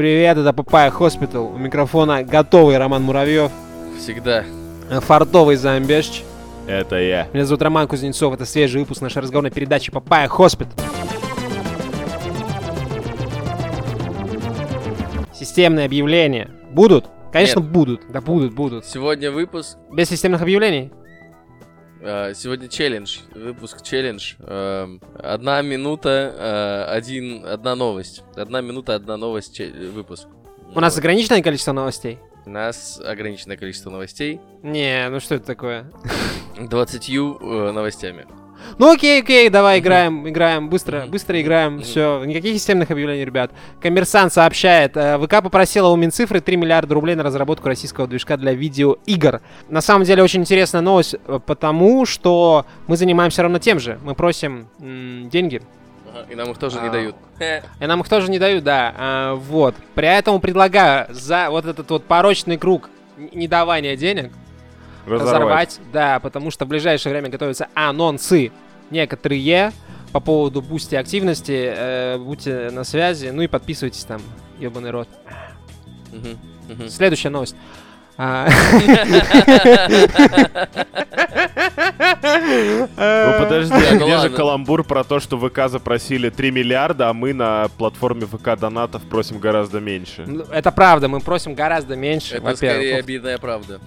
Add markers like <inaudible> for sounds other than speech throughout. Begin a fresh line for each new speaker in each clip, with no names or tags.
Привет, это Papaya Hospital. У микрофона готовый Роман Муравьев,
Всегда.
э, фартовый Замбещ.
Это я.
Меня зовут Роман Кузнецов, это свежий выпуск нашей разговорной передачи Papaya Hospital. Системные объявления. Будут? Конечно,
Нет.
будут. Да будут, будут.
Сегодня выпуск.
Без системных объявлений?
Э, сегодня челлендж. Выпуск челлендж. Эм, одна минута, э, один, одна новость. Одна минута, одна новость. выпуск.
У нас
Вот.
ограниченное количество новостей?
У нас ограниченное количество новостей.
Не, ну что это такое?
20 э, новостями.
Ну окей, окей, давай играем, играем, быстро, быстро играем, все, никаких системных объявлений, ребят. Коммерсант сообщает, э, ВК попросила у Минцифры 3 миллиарда рублей на разработку российского движка для видеоигр. На самом деле очень интересная новость, э, потому что мы занимаемся ровно тем же. Мы просим м, деньги,
И нам их тоже не
А.
дают. Хе.
и нам их тоже не дают, да. а, вот. При этом предлагаю за вот этот вот порочный круг недавания денег разорвать. Да, потому что в ближайшее время готовятся анонсы некоторые по поводу Boosty активности. Э, будьте на связи, ну и подписывайтесь там, ебаный рот.
Мгм.
Следующая новость. А,
Ну подожди, а где же каламбур про то, что ВК запросили 3 миллиарда, а мы на платформе ВК донатов просим гораздо меньше?
Ну, Это правда, мы просим гораздо меньше,
Это скорее обидная правда.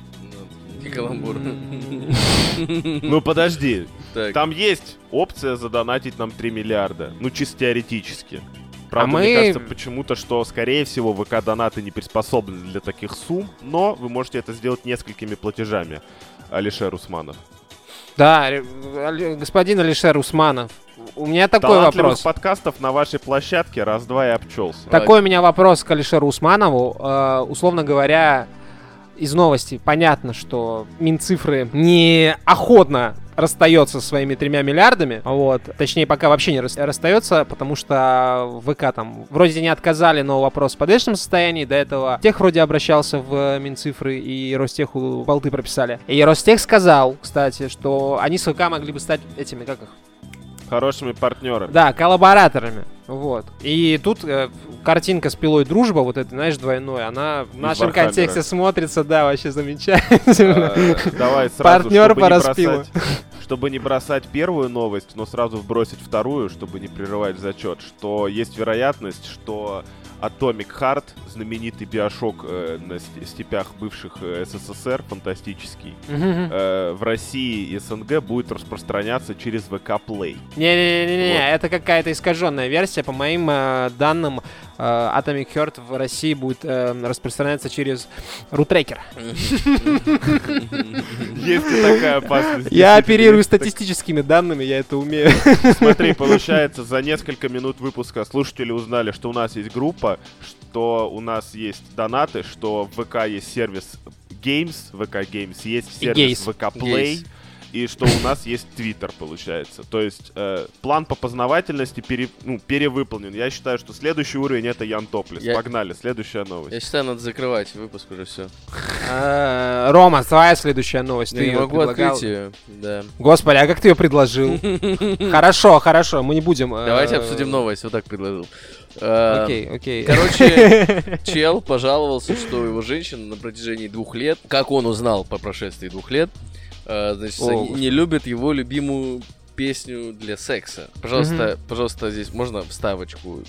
Ну, Не каламбур. <laughs>
Ну подожди,
Так.
там есть опция задонатить нам 3 миллиарда. Ну чисто теоретически. Правда,
А
мне
мы-
кажется почему-то, что, скорее всего, ВК-донаты не приспособлены для таких сумм, но вы можете это сделать несколькими платежами. Алишер Усманов.
Да, господин Алишер Усманов, у меня такой вопрос.
подкастов на вашей площадке раз-два и обчелся.
Такой у меня вопрос к Алишеру Усманову. Э, условно говоря, из новости понятно, что Минцифры не охотно расстается со своими тремя миллиардами, вот, точнее, пока вообще не рас- расстается, потому что ВК там вроде не отказали, но вопрос в подвешенном состоянии, до этого тех вроде обращался в Минцифры и Ростеху болты прописали. И Ростех сказал, кстати, что они с ВК могли бы стать этими, как их,
Хорошими партнерами.
да, коллабораторами. Вот. И тут э, картинка с пилой дружба, вот это, знаешь, двойной, она в нашем контексте смотрится, да, вообще замечательно.
Давай сразу,
Партнер по распилу.
Чтобы не бросать первую новость, но сразу вбросить вторую, чтобы не прерывать зачет, что есть вероятность, что Atomic Heart, знаменитый биошок э, на сте- степях бывших э, СССР, фантастический,
Мгм.
э, в России и СНГ будет распространяться через ВК Play.
Не-не-не,
Вот.
это какая-то искаженная версия. По моим э, данным, э, Atomic Heart в России будет э, распространяться через рутрекер.
Есть и такая опасность.
Я оперирую статистическими данными, я это умею.
Смотри, получается, за несколько минут выпуска слушатели узнали, что у нас есть группа, что у нас есть донаты, что в ВК есть сервис Games, ВК Games, есть сервис
Gays.
ВК Play,
Gays.
и что у нас есть Twitter, получается. То есть э, план по познавательности пере- ну, перевыполнен. Я считаю, что следующий уровень это Ян Топлес.
Я-
Погнали, следующая новость.
Я считаю, надо закрывать выпуск уже все.
Э, Рома, твоя следующая новость. Ты
не могу открыть ее. Да.
Господи, а как ты ее предложил? <laughs> Хорошо, хорошо, мы не будем. э,
Давайте обсудим новость. Вот так предложил. Э,
Окей, окей.
Короче, <laughs> чел пожаловался, что его женщина на протяжении двух лет, как он узнал по прошествии двух лет, э, значит, не- любит его любимую песню для секса. Пожалуйста, пожалуйста, здесь можно вставочку.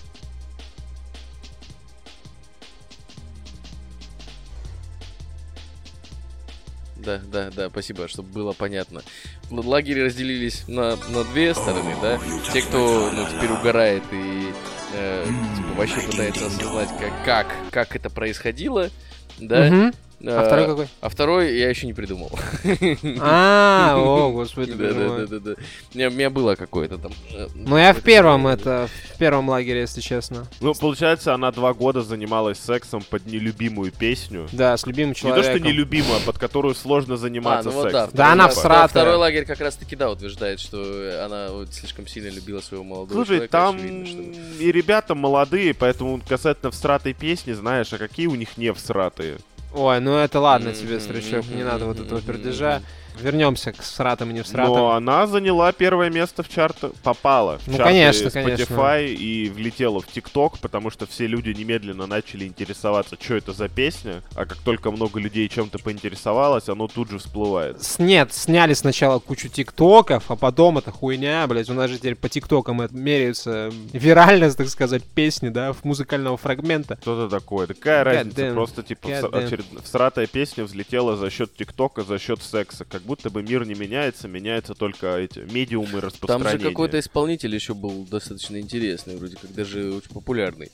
Да, да, да, спасибо, чтобы было понятно. Л- Лагеря разделились на, на две стороны, да. Те, кто ну, теперь угорает и э, типа, вообще пытается осознать, как, как, как это происходило, да.
Мгм. А
Э,
второй какой?
а второй я еще не придумал.
А, о, господи,
Да, да, да, да, да. У меня- у меня было какое-то там. э,
Ну я в первом это, в первом лагере, если честно.
Ну, получается, она два года занималась сексом под нелюбимую песню.
Да, с любимым
Не то,
человеком.
что нелюбимую, а под которую сложно
А,
заниматься
ну вот да.
сексом.
Да, она
второй-
всратая.
Второй лагерь как раз таки, да, утверждает, что она вот слишком сильно любила своего молодого
Слушай,
человека.
там
очевидно, что-
и ребята молодые, поэтому касательно всратой песни, знаешь, а какие у них не всратые?
Ой, ну это ладно тебе, стручок, не надо вот этого пердежа. Вернемся к сратам и не всратам.
Но она заняла первое место в чартах, попала в
Ну,
чарты
конечно,
Spotify и влетела в ТикТок, потому что все люди немедленно начали интересоваться, что это за песня, а как только много людей чем-то поинтересовалось, оно тут же всплывает.
Нет, сняли сначала кучу тиктоков, а потом это хуйня, блядь. У нас же теперь по тиктокам это меряется виральность, так сказать, песни, да, в музыкального фрагмента.
Что это такое? Такая
God
разница,
damn.
просто типа
God damn.
очеред- всратая песня взлетела за счет ТикТока, за счет секса. Как будто бы мир не меняется, меняются только эти медиумы
Там
распространения.
же какой-то исполнитель еще был достаточно интересный, вроде как даже очень популярный.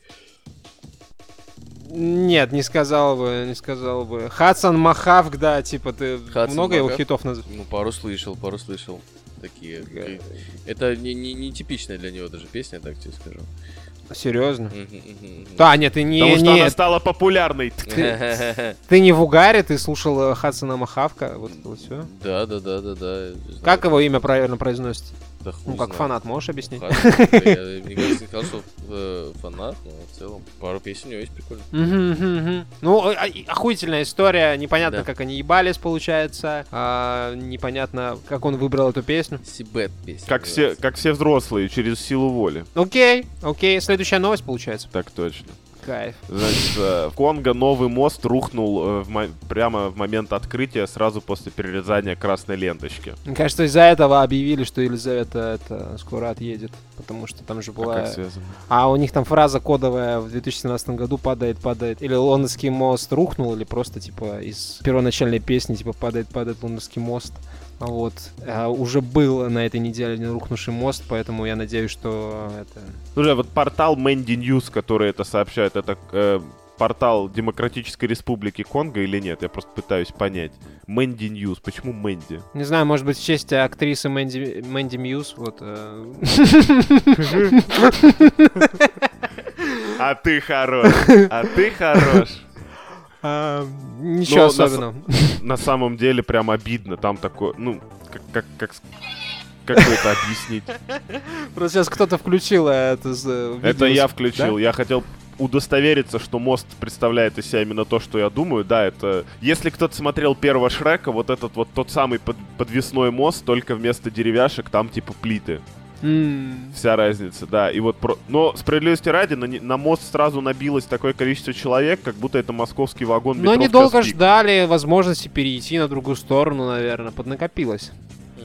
Нет, не сказал бы, не сказал бы. Хадсон Махавк, да, типа ты
Хадсон
много его
Махавк?
хитов наз...
Ну, пару слышал, пару слышал. Такие.
Га-
Это не, не, не типичная для него даже песня, так тебе скажу.
Серьезно? Да, нет, ты не,
Потому что
не-
она стала популярной. <laughs>
ты не в угаре, ты слушал э, Хадсона Махавка, вот это вот все.
Да, да, да, да, да.
Как его имя правильно произносится?
Да
Ну, как
знает.
фанат, можешь объяснить?
Я мне кажется, не сказал, что э, фанат, но в целом пару песен у него есть прикольно.
Ну, охуительная история. Непонятно, как они ебались, получается. А, непонятно, как он выбрал эту песню.
Сибет песня.
Как все, как все взрослые, через силу воли.
Окей, окей. Следующая новость, получается.
Так точно.
Кайф.
Значит, э, в Конго новый мост рухнул э, в мо- прямо в момент открытия, сразу после перерезания красной ленточки.
Мне кажется, из-за этого объявили, что Елизавета это скоро отъедет. Потому что там же
А
была...
как связано?
А у них там фраза кодовая в 2017 году падает, падает. Или лондонский мост рухнул, или просто типа из первоначальной песни типа падает, падает лондонский мост. А Вот. А уже был на этой неделе не рухнувший мост, поэтому я надеюсь, что это...
Слушай, а вот портал Mandy News, который это сообщает, это э, портал Демократической Республики Конго или нет? Я просто пытаюсь понять. Mandy News, почему Mandy?
Не знаю, может быть, в честь актрисы Mandy, Mandy Muse, вот... э, <laughs>
А ты хорош, а ты хорош.
А, Ничего
Ну, на с-
особенного.
На самом деле прям обидно, там такое, ну, как, как, как, как это объяснить?
Просто сейчас кто-то включил это э,
Это
видео
я включил. Я хотел удостовериться, что мост представляет из себя именно то, что я думаю. Да, это... Если кто-то смотрел первого Шрека, вот этот вот тот самый под- подвесной мост, только вместо деревяшек там типа плиты.
М,
Вся разница, да. И вот про... Но, справедливости ради, на, на мост сразу набилось такое количество человек, как будто это московский вагон
Но
метро
они
в
долго ждали возможности перейти на другую сторону, наверное, поднакопилось.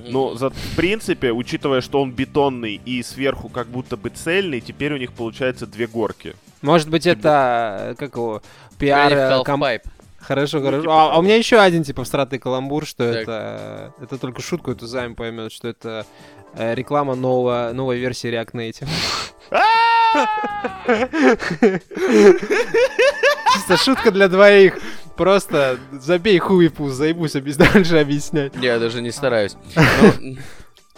Ну, за... в принципе, учитывая, что он бетонный и сверху как будто бы цельный, теперь у них получается две горки.
Может быть, это, э, как его, пиар... Э, ком-
Half-Pipe.
Хорошо,
Ну,
хорошо.
типа
А, а у меня еще один, типа, всратый каламбур, что
Так.
это... Это только шутку эту Займ поймет, что это реклама нового, новой версии React Native. <laughs> Чисто шутка для двоих. Просто забей хуй и пуз, заебусь объяс- <laughs> дальше объяснять.
Я даже не стараюсь. <laughs>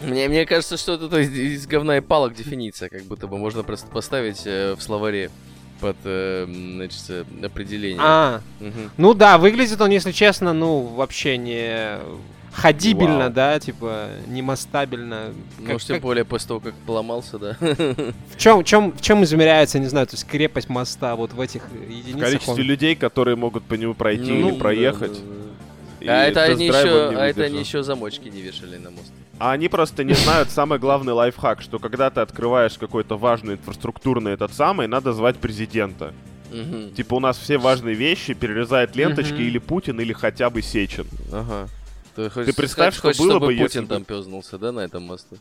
Но, Мне, мне кажется, что это то есть, из говна и палок дефиниция, как будто бы можно просто поставить э, в словаре под э, значит, э, определение.
А,
Мгм.
ну да, выглядит он, если честно, ну, вообще не ходибельно,
Вау.
да, типа, не мостабельно.
Ну тем
как-
более после того, как поломался, да.
В чем, чем, в чем измеряется, не знаю, то есть крепость моста вот в этих
В
единицах?
количестве
он-
людей, которые могут по нему пройти
Ну,
или
да,
проехать.
да, да.
и
А это они еще,
не
а это они еще замочки не вешали на мост.
А они просто не знают самый главный лайфхак, что когда ты открываешь какой-то важный инфраструктурный этот самый, надо звать президента.
Мгм.
Типа у нас все важные вещи перерезает ленточки
Мгм.
или Путин, или хотя бы Сечин.
Ага. Ты, хочешь,
представь,
сказать-
что
хочешь,
было
чтобы
бы, если
Путин
бы-
там пёзнулся, да, на этом мосту?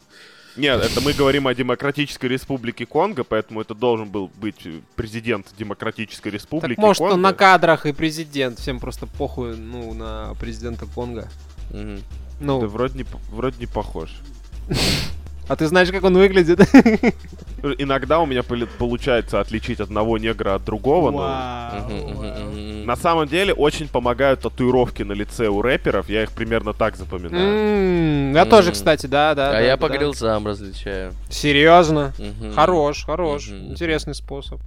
Нет, это мы говорим о Демократической Республике Конго, поэтому это должен был быть президент Демократической Республики
Так может
Конго.
он на кадрах и президент, всем просто похуй, ну, на президента Конго.
Мгм.
Ну,
Да вроде не, вроде не похож. <laughs>
а ты знаешь, как он выглядит? <laughs>
Иногда у меня получается отличить одного негра от другого, но на самом деле очень помогают татуировки на лице у рэперов. Я их примерно так запоминаю.
Я тоже, кстати, да, да.
А я по грилзам различаю.
Серьезно? Хорош, хорош. Интересный способ.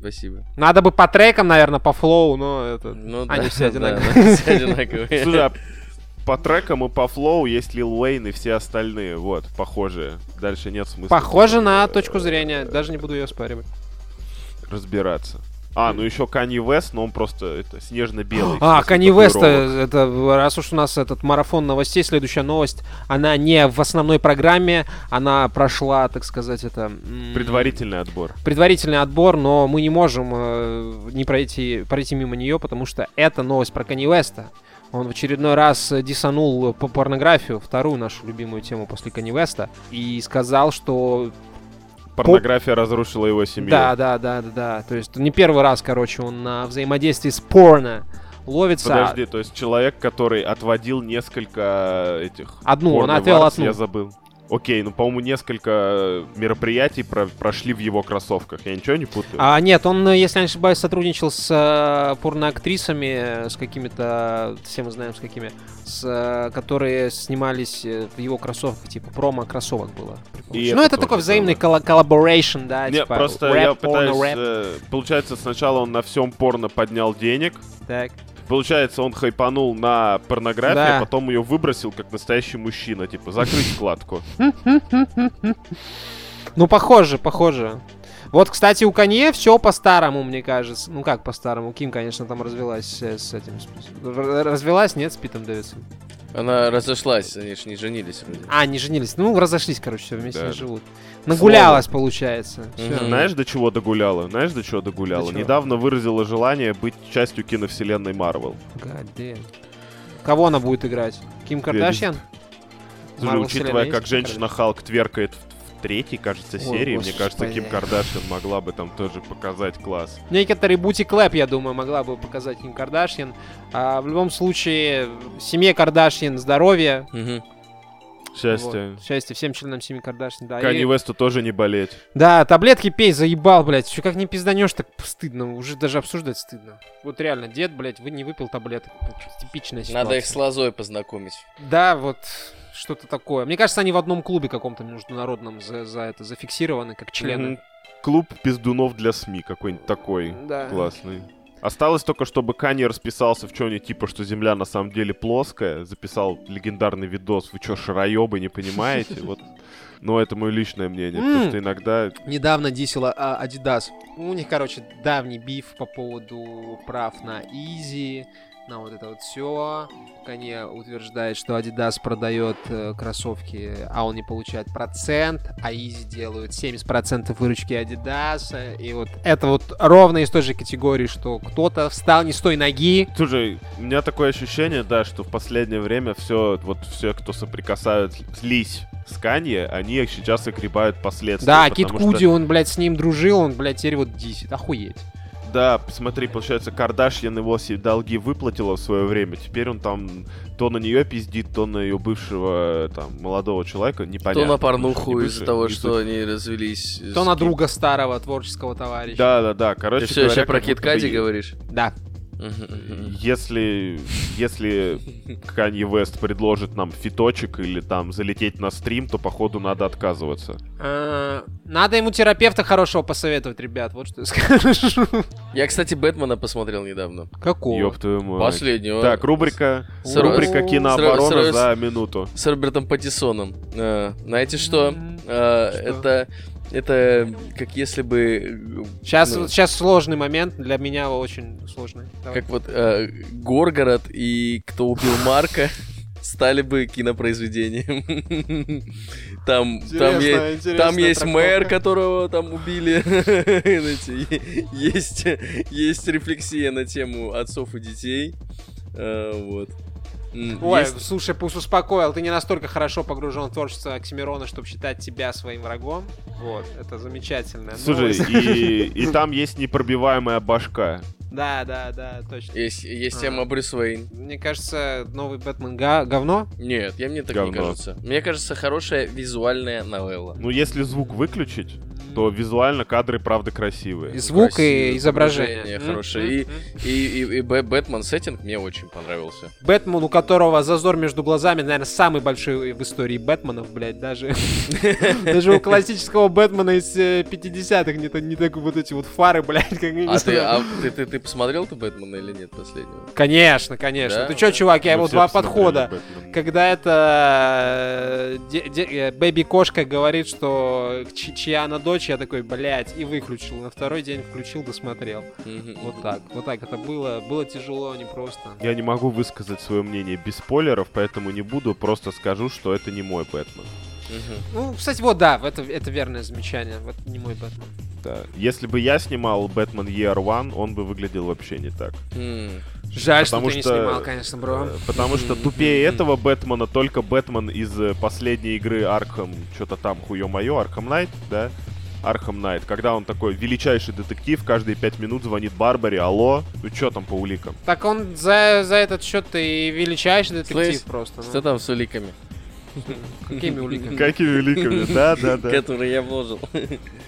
Спасибо.
Надо бы по трекам, наверное, по flow, но это...
Ну
Они <laughs> <laughs> все одинаковые.
Слушай, а по трекам и по flow есть Lil Wayne и все остальные, вот, похожие. Дальше нет смысла.
Похоже на
э,
точку зрения, даже не буду ее оспаривать.
разбираться. А, ну еще Kanye West, но он просто это снежно-белый.
А, Kanye West,
татуировок.
это раз уж у нас этот марафон новостей, следующая новость, она не в основной программе, она прошла, так сказать, это...
Предварительный отбор.
предварительный отбор, но мы не можем э, не пройти, пройти мимо нее, потому что это новость про Канни Веста. Он в очередной раз э, дисанул по порнографию, вторую нашу любимую тему после Канни Веста, и сказал, что
Порнография разрушила его семью.
да, да, да, да, да. То есть не первый раз, короче, он на взаимодействии с порно ловится.
Подожди, то есть человек, который отводил несколько этих...
Одну, он отвел
варс,
одну.
Я забыл. Окей, ну, по-моему, несколько э, мероприятий про- прошли в его кроссовках. Я ничего не путаю?
А, нет, он, э, если я не ошибаюсь, сотрудничал с э, порноактрисами, э, с какими-то, все мы знаем с какими, с, э, которые снимались в его кроссовках, типа промо-кроссовок было.
И
ну,
это
это такой взаимный
было.
колла- collaboration, да,
Не,
типа
просто
рэп,
я
порно,
пытаюсь...
рэп.
э, получается, сначала он на всем порно поднял денег.
Так.
Получается, он хайпанул на порнографии,
Да.
а потом ее выбросил как настоящий мужчина. Типа, закрыть вкладку.
Ну, похоже, похоже. Вот, кстати, у Канье все по-старому, мне кажется. Ну как по-старому? Ким, конечно, там развелась э, с этим. Развелась, нет, с Питом Дэвидсом?
Она разошлась, они же не женились вроде.
А, не женились. Ну, разошлись, короче, все вместе
Да.
живут. Нагулялась, получается. Всё.
Мгм.
Знаешь, до чего догуляла? Знаешь, до чего догуляла?
До чего?
Недавно выразила желание быть частью киновселенной Марвел.
Damn. Кого она будет играть? Ким Кардашьян?
Слушай, учитывая, как женщина Халк тверкает в третьей, кажется,
Ой,
серии, мне кажется. Ким Кардашьян могла бы там тоже показать класс.
Некоторый бутик-лэп, я думаю, могла бы показать Ким Кардашьян. А, в любом случае, семье Кардашьян здоровья.
Мгм.
Счастье.
Вот. Счастье всем членам семьи Кардашьян. Да,
Канни
И-
Весту тоже не болеть.
да, таблетки пей, заебал, блядь. Еще как не пизданешь, так стыдно. Уже даже обсуждать стыдно. Вот реально, дед, блядь, вы не выпил таблеток. Типичная ситуация.
Надо их с лозой познакомить.
Да, вот что-то такое. Мне кажется, они в одном клубе каком-то международном за, за это зафиксированы, как члены.
Клуб пиздунов для СМИ какой-нибудь такой
Да.
классный. Осталось только, чтобы Канье расписался в чем-нибудь типа, что Земля на самом деле плоская. Записал легендарный видос. Вы чё, шароебы, не понимаете? <laughs> Вот. Но это мое личное мнение, потому что иногда...
Недавно дисела а, Adidas. У них, короче, давний биф по поводу прав на Easy, на вот это вот все. Канье утверждает, что Adidas продает э, кроссовки, а он не получает процент, а Easy делают 70% выручки Adidas. И вот это вот ровно из той же категории, что кто-то встал не с той ноги.
Слушай, у меня такое ощущение, да, что в последнее время все, вот все, кто соприкасаются с Канье, они сейчас огребают последствия.
Да, Кит
потому что-
Куди, он, блядь, с ним дружил, он, блядь, теперь вот дисит. Охуеть.
Да, смотри, получается, Кардашьян его долги выплатила в свое время. Теперь он там то на нее пиздит, то на ее бывшего там молодого человека. Непонятно.
То на порнуху из-за того,
не
что
суть.
они развелись.
То
с
на друга старого творческого товарища.
Да, да, да. Короче,
Ты все еще
говоря,
про
как
Кит
будто бы
говоришь?
Да.
Если, если Канье Вест предложит нам фиточек или там залететь на стрим, то походу надо отказываться.
А, Надо ему терапевта хорошего посоветовать, ребят. Вот что я скажу.
Я, кстати, Бэтмена посмотрел недавно.
Какого?
Ёб твою мать.
Последнего.
Так, рубрика,
С-
рубрика
с-
кинооборона
с-
за минуту.
С Робертом Паттисоном. Э, знаете что? Э,
Что?
Это... Это как если бы... э,
Сейчас,
ну,
сейчас сложный момент, для меня очень сложный. Давай.
Как вот э, Горгород и Кто убил Марка <laughs> стали бы кинопроизведением. <laughs> Там, там, е- там есть мэр, которого там убили. <laughs> Знаете, есть, есть рефлексия на тему отцов и детей. Э, Вот.
Ой,
есть-
слушай, пусть успокоил. Ты не настолько хорошо погружен в творчество Оксимирона, чтобы считать тебя своим врагом. Вот, это замечательно.
Слушай, и, <laughs> и там есть непробиваемая башка.
Да, да, да, точно.
Есть, есть
А.
тема Брюс Уэйн.
Мне кажется, новый Бэтмен га- говно.
Нет, я мне так не
Говно.
кажется. Мне кажется, хорошая визуальная новелла.
Ну, если звук выключить, то визуально кадры, правда, красивые.
И звук,
Красиво,
и изображение.
хорошее. И, и, и Бэ- Бэтмен сеттинг мне очень понравился.
Бэтмен, у которого зазор между глазами, наверное, самый большой в истории Бэтменов, блядь, даже. <laughs> Даже у классического Бэтмена из э, 50-х не, та- не так вот эти вот фары, блядь, как не
А ты, а ты, ты, ты посмотрел ты Бэтмена или нет последнего?
Конечно, конечно.
Да?
Ты чё, чувак, я его два подхода. Когда это э, э, бэби-кошка говорит, что чья она дочь, ночи, я такой, блядь, и выключил. На второй день включил, досмотрел.
Мгм.
Вот так, вот так это было. Было тяжело, непросто.
Я не могу высказать свое мнение без спойлеров, поэтому не буду, просто скажу, что это не мой Бэтмен.
Мгм.
Ну, кстати, вот да, это, это верное замечание. Вот не мой Бэтмен.
Да. Если бы я снимал Бэтмен Year One, он бы выглядел вообще не так.
М.
Жаль,
Потому
что ты не
что,
снимал, конечно, бро.
Э, Потому что тупее этого Бэтмена только Бэтмен из э, последней игры Arkham, что-то там, хуё-моё, Arkham Knight, да? Arkham Knight, когда он такой величайший детектив, каждые пять минут звонит Барбаре, алло, ну чё там по уликам?
Так он за, за этот счет и величайший детектив
Слышь,
просто.
Что
Ну,
там с уликами?
какими уликами?
Какими великими, да, да, да.
Которые я вложил.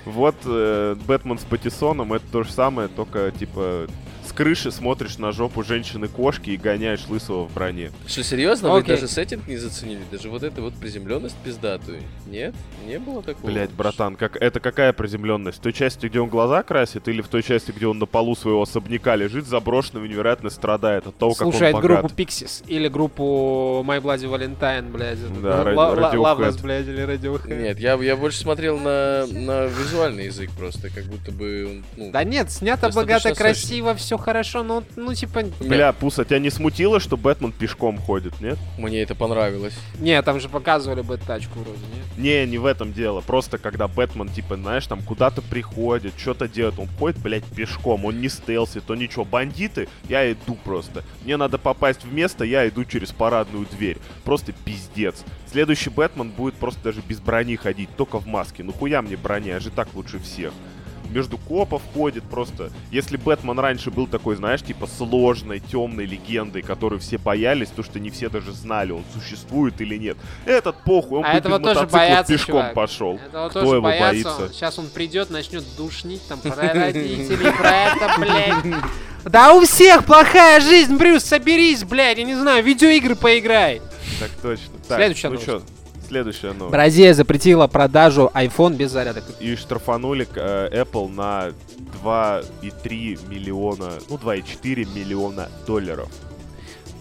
Вот э, Бэтмен с Паттисоном, это то же самое, только типа с крыши смотришь на жопу женщины-кошки и гоняешь лысого в броне.
Что, серьезно? Вы
Окей.
даже сеттинг не заценили? Даже вот эту вот приземленность пиздатую? Нет? Не было такого?
Блять, братан, как, это какая приземленность? В той части, где он глаза красит, или в той части, где он на полу своего особняка лежит, заброшенный, невероятно страдает от того,
Слушает
как он богат?
группу Pixies или группу My Bloody Valentine, блядь.
Да,
ну,
Ra-
Ла- Ла-
Radiohead.
Loveless, блядь, или Radiohead.
Нет, я, я больше смотрел на, на визуальный язык просто, как будто бы... Ну,
Да нет, снято богато, красиво, все хорошо, ну, ну типа...
Бля, Пуса, тебя не смутило, что Бэтмен пешком ходит, нет?
Мне это понравилось.
Не, там же показывали бы тачку вроде, нет?
Не, не в этом дело. Просто когда Бэтмен, типа, знаешь, там куда-то приходит, что-то делает, он ходит, блядь, пешком, он не стелсит, то ничего. Бандиты, я иду просто. Мне надо попасть в место, я иду через парадную дверь. Просто пиздец. Следующий Бэтмен будет просто даже без брони ходить, только в маске. Ну хуя мне броня, я же так лучше всех. Между копов ходит просто. Если Бэтмен раньше был такой, знаешь, типа сложной, темной легендой, которую все боялись, то что не все даже знали, он существует или нет. Этот похуй, он
А этого тоже боятся,
пешком
чувак.
пошел.
Этого
Кто
тоже
его
боятся.
боится?
Сейчас он придет, начнет душнить там про родителей, <laughs> про это, блядь. <laughs> Да у всех плохая жизнь, Брюс, соберись, блядь, я не знаю, видеоигры поиграй.
Так точно. Так,
Следующая
ну
новость.
что, следующая новость.
Бразилия запретила продажу iPhone без зарядок.
И штрафанули э, Apple на 2,3 миллиона, ну 2,4 миллиона долларов.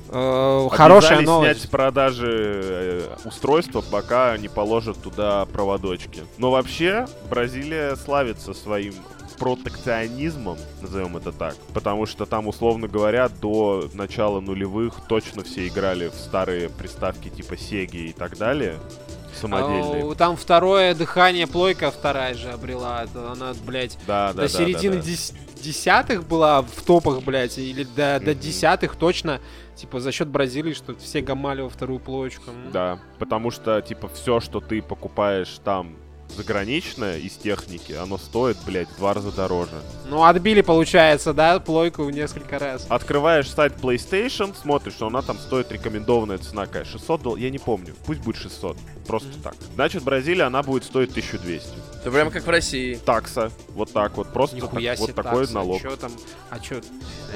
Э, Хорошая новость.
снять с продажи э, устройства, пока не положат туда проводочки. Но вообще Бразилия славится своим протекционизмом, назовем это так. Потому что там, условно говоря, до начала нулевых точно все играли в старые приставки типа Sega и так далее. Самодельные.
А, Там второе дыхание плойка вторая же обрела. Она, блядь,
Да, да,
до
да,
середины
да, да.
дес- десятых была в топах, блядь, или до, до
Мгм.
десятых точно. Типа за счет Бразилии, что все гамали во вторую плоечку.
Да, потому что, типа, все, что ты покупаешь там заграничное из техники, оно стоит, блядь, в два раза дороже.
Ну, отбили, получается, да, плойку в несколько раз.
Открываешь сайт PlayStation, смотришь, что она там стоит рекомендованная цена какая, 600 долларов, я не помню, пусть будет 600, просто
Мгм.
так. Значит, Бразилия, она будет стоить 1200.
Это прям как в России.
Такса, вот так вот, просто
Нихуя
так-
себе
вот такой
такса.
налог.
Чё там? А чё?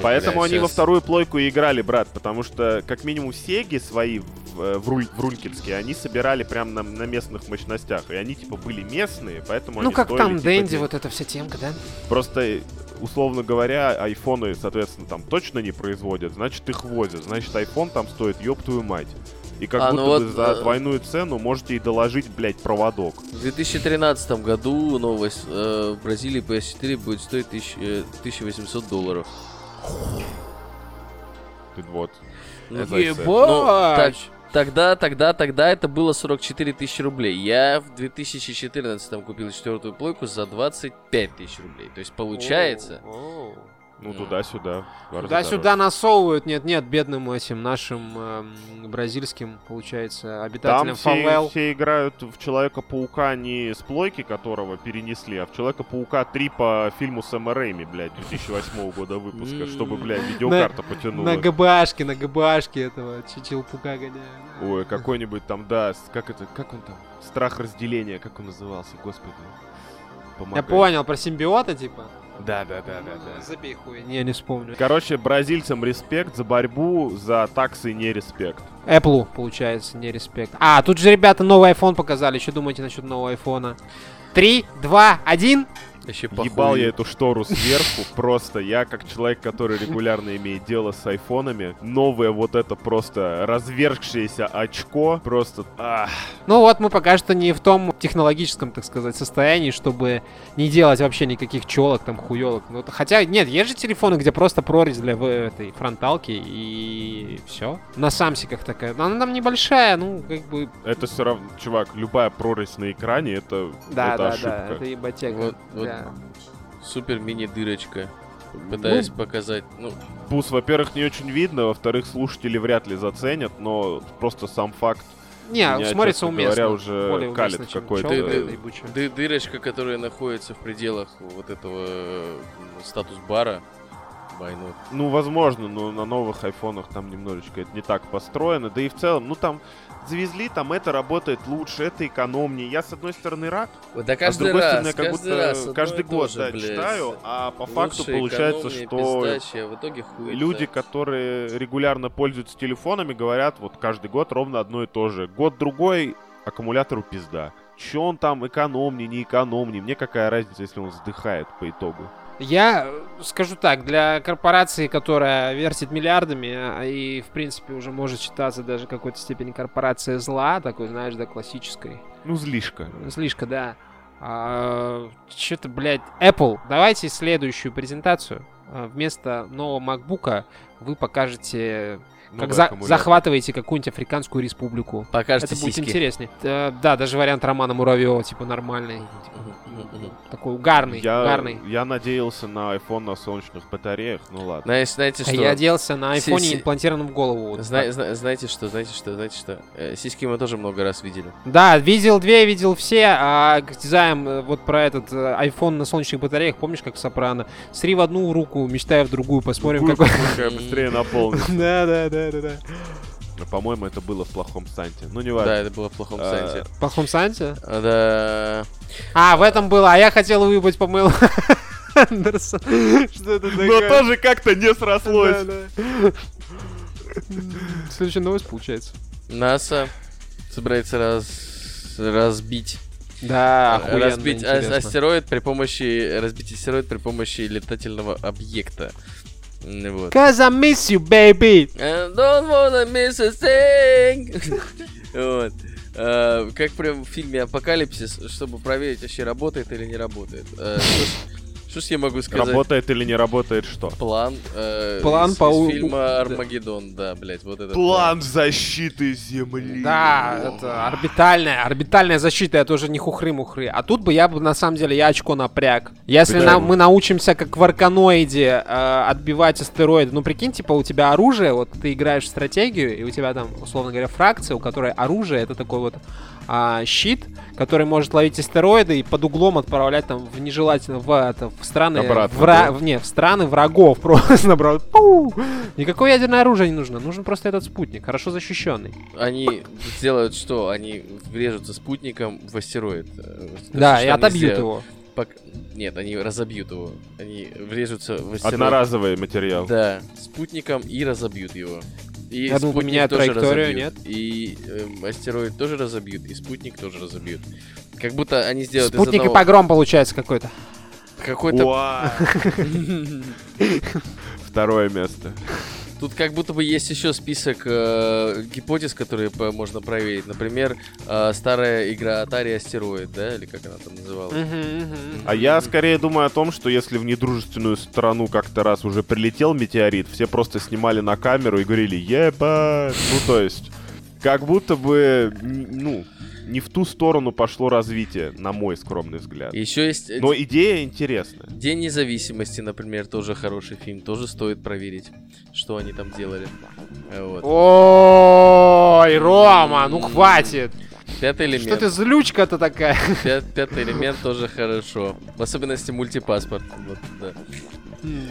Поэтому
Блядь,
они во
щас-
вторую плойку и играли, брат, потому что, как минимум, сеги свои в, э, в, Руль- в Рулькельске, они собирали прям на, на местных мощностях, и они, типа, были местные, поэтому
Ну,
они
как
стоили,
там
типа,
Дэнди,
день.
вот эта вся темка, да?
Просто, условно говоря, айфоны, соответственно, там точно не производят, значит, их возят, значит, iPhone там стоит, ёб твою мать. И как
А,
будто
ну вот,
за
э,
двойную цену можете и доложить, блядь, проводок.
В 2013 году новость. э, в Бразилии PS4 будет стоить тысяч- э, 1800 долларов.
Ты вот.
Ну,
said.
Ну, так,
Ебать!
Тогда, тогда, тогда это было 44 тысячи рублей. Я в 2014 купил четвертую плойку за 25 тысяч рублей. То есть получается...
Ну, туда-сюда.
Туда-сюда насовывают, нет-нет, бедным этим нашим эм, бразильским, получается,
Там
обитателям
все,
фавел.
все играют в Человека-паука не с плойки, которого перенесли, а в Человека-паука 3 по фильму Сэма Рэйми, блядь, 2008 года выпуска, чтобы, блядь, видеокарта потянула.
На ГБАшке, на ГБАшке этого Чичилпука гоняют.
Ой, какой-нибудь там, да, как это, как он там? Страх разделения, как он назывался, господи.
Я
Помогай.
понял, про симбиота, типа?
Да, да, да, да, да.
Забей хуй, не, не вспомню.
Короче, бразильцам респект за борьбу, за таксы не респект.
Apple, получается, не респект. А, тут же ребята новый iPhone показали. Что думаете насчет нового айфона? Три, два, один.
Вообще
Ебал я эту штору сверху, <laughs> просто я как человек, который регулярно имеет дело с айфонами, новое вот это просто развергшееся очко, просто... ах.
Ну вот мы пока что не в том технологическом, так сказать, состоянии, чтобы не делать вообще никаких челок, там, хуелок. Ну, хотя, нет, есть же телефоны, где просто прорезь для этой фронталки и все. На самсиках такая. Она там небольшая, ну, как бы...
Это все равно, чувак, любая прорезь на экране, это,
Да,
это
да,
ошибка.
да, это ебатека.
Вот- вот.
Да.
Супер мини-дырочка. Пытаюсь показать, ну,
Пус, во-первых, не очень видно, во-вторых, слушатели вряд ли заценят, но просто сам факт
Не,
Меня,
смотрится
честно
уместно.
говоря, уже
более
калит
уместно,
какой-то.
ебучая.
ды- дырочка, которая находится в пределах вот этого статус-бара.
Ну, возможно, но на новых айфонах там немножечко это не так построено. Да и в целом, ну там завезли, там это работает лучше, это экономнее. Я, с одной стороны, рад,
Да
а с другой
раз,
стороны, я как будто
раз
каждый год
же,
да,
блядь.
читаю, а по факту получается, что
пиздаче, а в итоге хуй.
люди, которые регулярно пользуются телефонами, говорят вот каждый год ровно одно и то же. Год-другой аккумулятору пизда. Че он там экономнее, не экономнее? Мне какая разница, если он вздыхает по итогу?
Я э, скажу так, для корпорации, которая вертит миллиардами а, и, в принципе, уже может считаться даже какой-то степени корпорация зла, такой, знаешь, да, классической.
Ну, злишка.
Слишком, да. Что-то, блядь, Apple, давайте следующую презентацию. А, Вместо нового макбука вы покажете, как
Новый
за-
аккумулятор.
захватываете какую-нибудь африканскую республику.
Покажете
Это будет
сиськи.
интереснее. Э, Да, даже вариант Романа Муравьева, типа, нормальный. типа. Такой угарный,
Я,
угарный.
я надеялся на iPhone на солнечных батареях, ну ладно.
Знаете, знаете
А
что?
я оделся на айфоне,
си-
имплантированном в голову. вот
Зна- зна- знаете что, знаете что, знаете что? Э, Сиськи мы тоже много раз видели.
Да, видел две, видел все, а к дизайн э, вот про этот э, iPhone на солнечных батареях, помнишь, как в Сопрано? Сри в одну руку, мечтая в другую, посмотрим,
Другую
какой...
быстрее наполнится. <laughs>
Да, да, да, да, да.
Но, По-моему, это было в плохом Санте. Ну, не
Да,
важно.
это было в плохом
А,
санте.
В плохом санте?
А, Да.
А, в этом было, а я хотел выебать по мейлу Андерсон. Что это
Но
такое?
тоже как-то не срослось.
Да, да. Следующая новость получается.
НАСА собирается раз... разбить
Да, охуенно
разбить а-
интересно.
астероид при помощи разбить астероид при помощи летательного объекта. Вот.
Cause I miss you, baby.
I don't wanna miss a thing. <laughs> Вот. А, Как прям в фильме Апокалипсис, чтобы проверить, вообще работает или не работает. А, Что ж- я могу сказать?
Работает или не работает что?
План, э,
План
из,
по
из фильма. Армагеддон, да, блять, вот этот
План защиты Земли.
Да, это орбитальная, орбитальная защита, это уже не хухры-мухры. А тут бы я бы, на самом деле, я очко напряг. Если нам, мы научимся, как в Арканоиде, э, отбивать астероиды, ну, прикинь, типа, у тебя оружие, вот ты играешь в стратегию, и у тебя там, условно говоря, фракция, у которой оружие, это такой вот а, щит, который может ловить астероиды и под углом отправлять там в нежелательно, в, это, в страны...
Обратно,
вра-
да?
в- не, в страны врагов <laughs> просто набрал. Пу! Никакое ядерное оружие не нужно, нужен просто этот спутник, хорошо защищенный.
Они сделают что? Они врежутся спутником в астероид. Э,
Да,
что
и отобьют
сделают?
его.
Пок- Нет, они разобьют его. Они врежутся в астероид.
Одноразовый материал.
Да, спутником и разобьют его. И
Я поменяют
тоже
траекторию,
разобьют. И эм, астероид тоже разобьют, и спутник тоже разобьют. Как будто они сделают
Спутник и
одного
погром получается какой-то.
какой-то... <laughs>
Второе место.
Тут как будто бы есть еще список э, гипотез, которые по- можно проверить. Например, э, старая игра Atari Астероид, да, или как она там называлась.
А я скорее думаю о том, что если в недружественную страну как-то раз уже прилетел метеорит, все просто снимали на камеру и говорили «Ебать!» Ну, то есть, как будто бы, ну, не в ту сторону пошло развитие, на мой скромный взгляд.
Еще есть э,
Но идея интересная.
День независимости, например, тоже хороший фильм, тоже стоит проверить, что они там делали. Э, Вот.
Ой, Рома, ну хватит.
Пятый элемент.
Что ты злючка-то такая?
Пя- Пятый элемент тоже хорошо. В особенности мультипаспорт. Вот, да.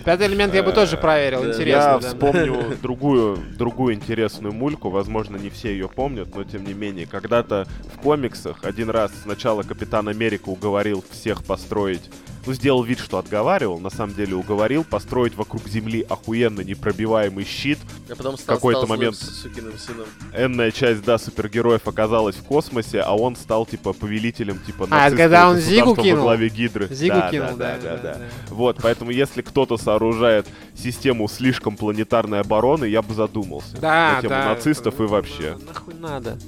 Пятый элемент я бы тоже проверил, интересно.
Я
да.
вспомню <laughs> другую, другую интересную мульку, возможно, не все ее помнят, но тем не менее. Когда-то в комиксах один раз сначала Капитан Америка уговорил всех построить ну, сделал вид, что отговаривал, на самом деле уговорил построить вокруг Земли охуенно непробиваемый щит.
А потом стал,
какой-то
стал
момент-
с сукиным сыном.
Энная часть, да, супергероев оказалась в космосе, а он стал, типа, повелителем, типа,
А, когда он Зигу кинул?
во главе Гидры.
Зигу
да,
кинул,
да,
да,
да, да,
да.
Вот, поэтому если кто-то сооружает систему слишком планетарной обороны, я бы задумался.
Да,
на тему
да.
нацистов и вообще.
Нахуй надо.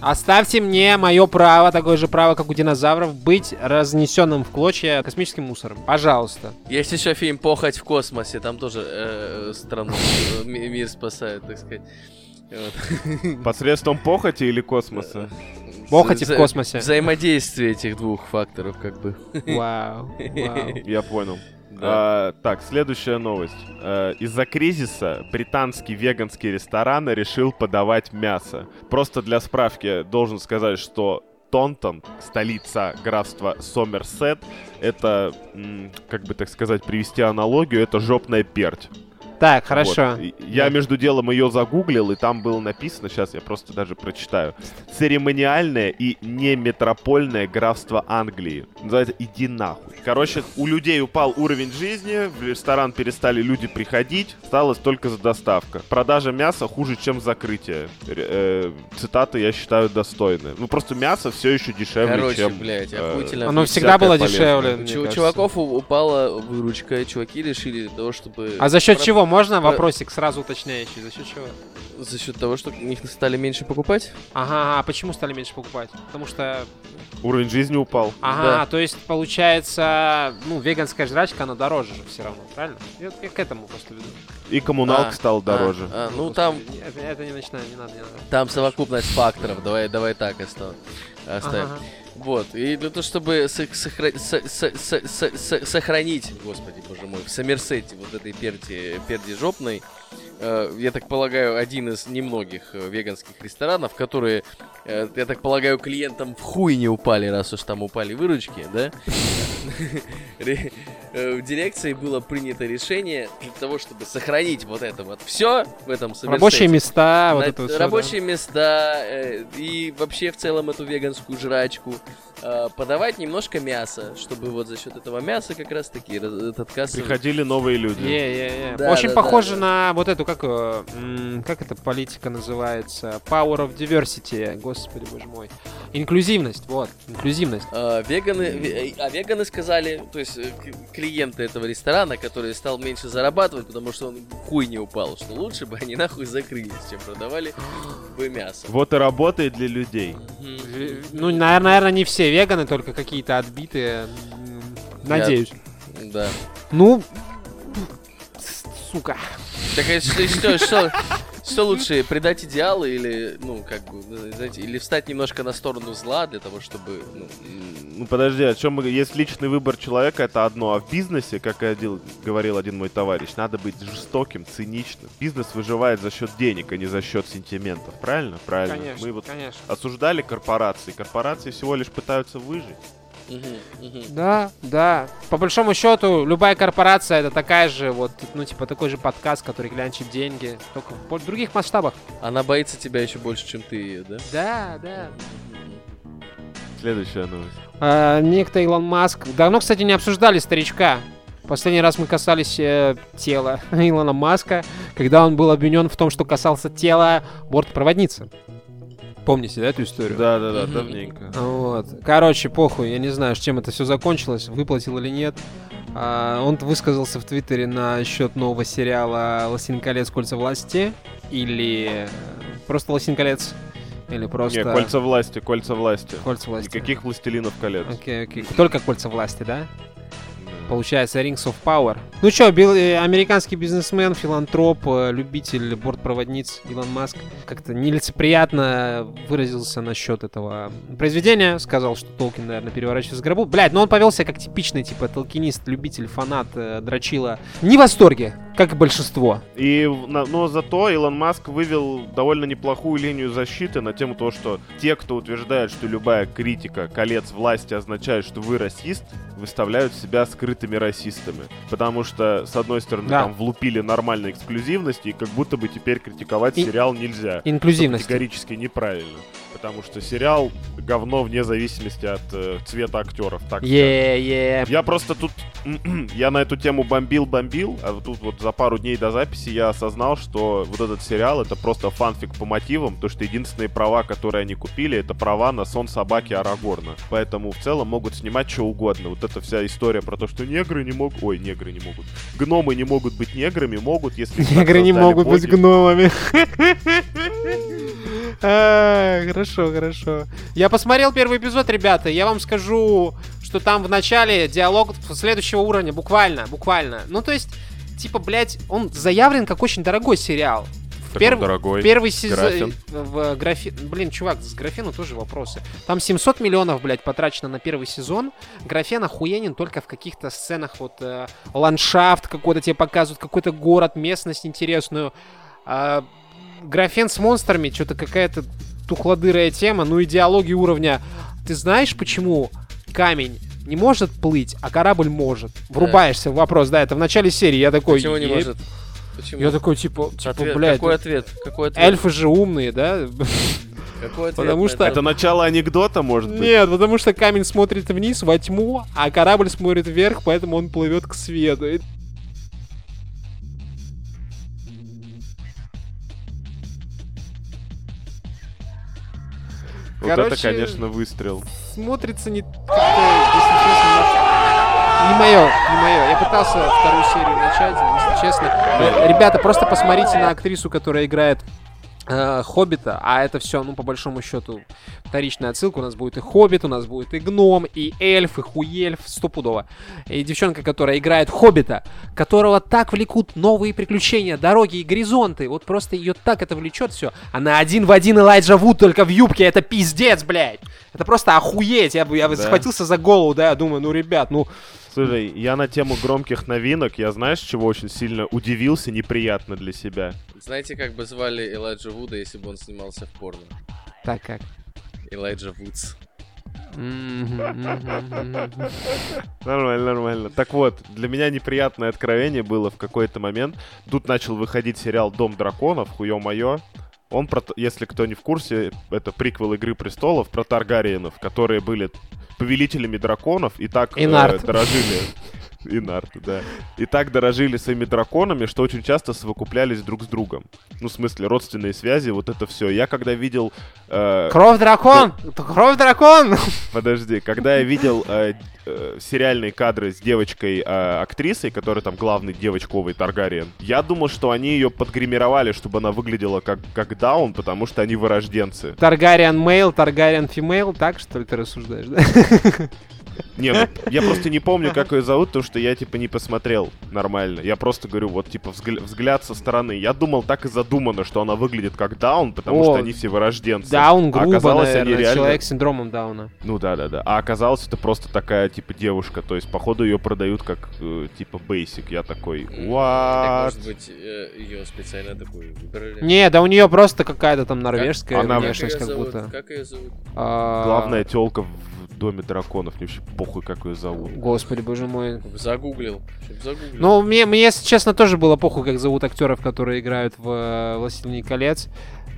Оставьте мне мое право, такое же право, как у динозавров, быть разнесенным в клочья космическим мусором. Пожалуйста.
Есть еще фильм «Похоть в космосе», там тоже э, страну, э, ми- мир спасают, так сказать. <laughs>
Посредством похоти или космоса?
Похоти в космосе.
Взаимодействие этих двух факторов, как бы.
Вау, вау. <laughs>
Я понял.
Да.
А, так, следующая новость. Э, из-за кризиса британский веганский ресторан решил подавать мясо. Просто для справки должен сказать, что Тонтон, столица графства Сомерсет, это, как бы так сказать, привести аналогию, это жопная перть.
Так, хорошо.
Вот. Я между делом ее загуглил, и там было написано, сейчас я просто даже прочитаю. Церемониальное и не метропольное графство Англии. Называется «Иди нахуй». Короче, у людей упал уровень жизни, в ресторан перестали люди приходить, осталась только за доставка. Продажа мяса хуже, чем закрытие. Э, цитаты, я считаю, достойные. Ну, просто мясо все еще дешевле,
Короче,
чем...
блядь,
э,
охуительно.
Оно
И
всегда было
полезное.
дешевле,
У чуваков упала выручка, чуваки решили того, чтобы...
А за счет
про-
чего? Можно
про-
вопросик сразу уточняющий? За счет чего?
За счет того, что их стали меньше покупать?
Ага, а почему стали меньше покупать? Потому что...
Уровень жизни упал.
Ага,
Да.
то есть, получается, ну, веганская жрачка, она дороже же все равно, правильно? Я, я к этому просто веду.
И коммуналка
А,
стала дороже.
А, а, ну
Господи,
там,
Это, это не начинаю, не надо, не надо.
там совокупность факторов. Давай, давай так оста- оставим.
Ага.
Вот, и для того, чтобы сох- сохра- со- со- со- со- со- сохранить, господи, боже мой, в Сомерсете вот этой перди, перди жопной, э, я так полагаю, один из немногих э, веганских ресторанов, которые, э, я так полагаю, клиентам в хуй не упали, раз уж там упали выручки, да? <laughs> Э, В дирекции было принято решение для того, чтобы сохранить вот это вот все в этом Сомерсете.
Рабочие места, вот это вот да.
рабочие места э, и вообще в целом эту веганскую жрачку э, подавать немножко мяса, чтобы вот за счет этого мяса как раз таки этот кассовый...
Приходили новые люди.
Е-е-е.
Да,
Очень
да,
похоже
да, да.
на вот эту, как, э, как эта политика называется? Power of diversity, господи боже мой. Инклюзивность, вот, инклюзивность.
А, веганы, ве- а веганы сказали, то есть клиенты этого ресторана, который стал меньше зарабатывать, потому что он в хуй не упал, что лучше бы они нахуй закрылись, чем продавали бы мясо.
Вот и работает для людей.
Ну, наверное, не все веганы, только какие-то отбитые. Надеюсь.
Да.
Ну, сука.
Так а что, что, что, лучше, предать идеалы или, ну, как бы, знаете, или встать немножко на сторону зла для того, чтобы, ну,
Ну подожди, о чем мы... Есть личный выбор человека, это одно. А в бизнесе, как говорил один мой товарищ, надо быть жестоким, циничным. Бизнес выживает за счет денег, а не за счет сентиментов. Правильно? Правильно.
Конечно,
Мы вот
конечно.
осуждали корпорации. Корпорации всего лишь пытаются выжить.
Да, да. По большому счету, любая корпорация это такая же, вот, ну, типа, такой же подкаст, который глянчит деньги, только в других масштабах.
Она боится тебя еще больше, чем ты ее, да?
Да, да.
Следующая новость.
А, некто Илон Маск. Давно, кстати, не обсуждали старичка. Последний раз мы касались э, тела <laughs> Илона Маска, когда он был обвинен в том, что касался тела бортпроводницы. Помните, да, эту историю?
Да-да-да,
Мгм.
давненько.
Вот. Короче, похуй, я не знаю, с чем это все закончилось, выплатил или нет. А, он высказался в Твиттере на счет нового сериала «Лосин колец. Кольца власти» или э, просто «Лосин колец» или просто
Не, кольца власти, кольца власти.
«Кольца власти».
Никаких властелинов колец.
Окей, окей. Только «Кольца власти», да? Получается, Rings of Power. Ну что, американский бизнесмен, филантроп, э, любитель бортпроводниц Илон Маск как-то нелицеприятно выразился насчет этого произведения. Сказал, что Толкин, наверное, переворачивается в гробу. Блядь, ну он повел себя как типичный, типа, толкинист, любитель, фанат, э, дрочила. Не в восторге. Как и большинство.
И, но зато Илон Маск вывел довольно неплохую линию защиты на тему того, что те, кто утверждает, что любая критика колец власти означает, что вы расист, выставляют себя скрытыми расистами. Потому что, с одной стороны,
Да.
там влупили нормальной эксклюзивности, и как будто бы теперь критиковать
И-
сериал нельзя.
Инклюзивность.
Категорически неправильно. Потому что сериал говно вне зависимости от э, цвета актеров. Так скажем.
Е-е.
Я просто тут, <clears throat> я на эту тему бомбил-бомбил, а тут вот за пару дней до записи я осознал, что вот этот сериал это просто фанфик по мотивам, то что единственные права, которые они купили, это права на сон собаки Арагорна. Поэтому в целом могут снимать что угодно. Вот эта вся история про то, что негры не могут... Ой, негры не могут. Гномы не могут быть неграми, могут, если...
Негры не могут быть
боги.
гномами. А, Хорошо, хорошо. Я посмотрел первый эпизод, ребята. Я вам скажу, что там в начале диалог следующего уровня, буквально, буквально. Ну, то есть, типа, блядь, он заявлен как очень дорогой сериал.
Он
Перв-
дорогой.
Первый сезон... В графи... Блин, чувак, с графену тоже вопросы. Там 700 миллионов, блядь, потрачено на первый сезон. Графен охуенен только в каких-то сценах. Вот э, ландшафт какой-то тебе показывают, какой-то город, местность интересную. А, графен с монстрами, что-то какая-то тухлодырая тема. Ну и диалоги уровня. Ты знаешь, почему камень не может плыть, а корабль может? Врубаешься в вопрос, да, это в начале серии. Я такой...
Почему не может? Почему?
Я такой, типа, типа
Ответ-
блядь,
Какой ответ? Какой ответ?
эльфы же умные, да? <laughs>
Какой ответ
Потому что-
это?
Это начало анекдота, может быть?
Нет, потому что камень смотрит вниз, во тьму, а корабль смотрит вверх, поэтому он плывет к свету.
Вот это,
Короче,
конечно, выстрел.
Смотрится не не мое, не мое. Я пытался вторую серию начать, если честно. Э, Ребята, просто посмотрите на актрису, которая играет Хоббита, а это все, ну, по большому счету, вторичная отсылка. У нас будет и Хоббит, у нас будет и Гном, и Эльф, и Хуельф, стопудово. И девчонка, которая играет Хоббита, которого так влекут новые приключения, дороги и горизонты. Вот просто ее так это влечет все. Она один в один Элайджа Вуд, только в юбке. Это пиздец, блядь. Это просто охуеть. Я бы я
Да.
схватился за голову, да, я думаю, ну, ребят, ну,
Слушай, я на тему громких новинок, я знаешь, чего очень сильно удивился, неприятно для себя.
Знаете, как бы звали Элайджа Вуда, если бы он снимался в порно?
так как.
Элайджа Вудс.
Нормально, нормально. Так вот, для меня неприятное откровение было в какой-то момент. Тут начал выходить сериал «Дом драконов», хуё моё. Он, про, если кто не в курсе, это приквел «Игры престолов» про Таргариенов, которые были повелителями драконов и так
И
э, дорожили. И нарты, да. И так дорожили своими драконами, что очень часто совокуплялись друг с другом. Ну, в смысле, родственные связи, вот это все. Я когда видел... э,
Кровь дракон! Кровь дракон! <laughs>
Подожди, когда я видел э, э, сериальные кадры с девочкой-актрисой, которая там главный девочковый Таргариен, я думал, что они ее подгримировали, чтобы она выглядела как, как Даун, потому что они вырожденцы.
Targaryen male, Targaryen female, так что ли ты рассуждаешь, да? <laughs>
Не, ну, я просто не помню, как ее зовут, потому что я, типа, не посмотрел нормально. Я просто говорю, вот, типа, взгля- взгляд со стороны. Я думал, так и задумано, что она выглядит как Даун, потому
О,
что они все вырожденцы.
Даун
А
грубо,
оказалось, они
наверное,
реально-
человек с синдромом Дауна.
Ну да, да, да. А оказалось, это просто такая, типа, девушка. То есть, походу, ее продают как, э, типа, бейсик. Я такой,
Так,
what?
может быть, ее специально такую выбрали?
Не, да у нее просто какая-то там норвежская
Она-
внешность
как
как будто.
Как ее зовут?
А,
Главная телка в доме драконов. Мне вообще похуй, как ее зовут.
Господи, боже мой.
Загуглил. Загуглил.
Ну, мне, мне, если честно, тоже было похуй, как зовут актеров, которые играют в э, «Властелине колец».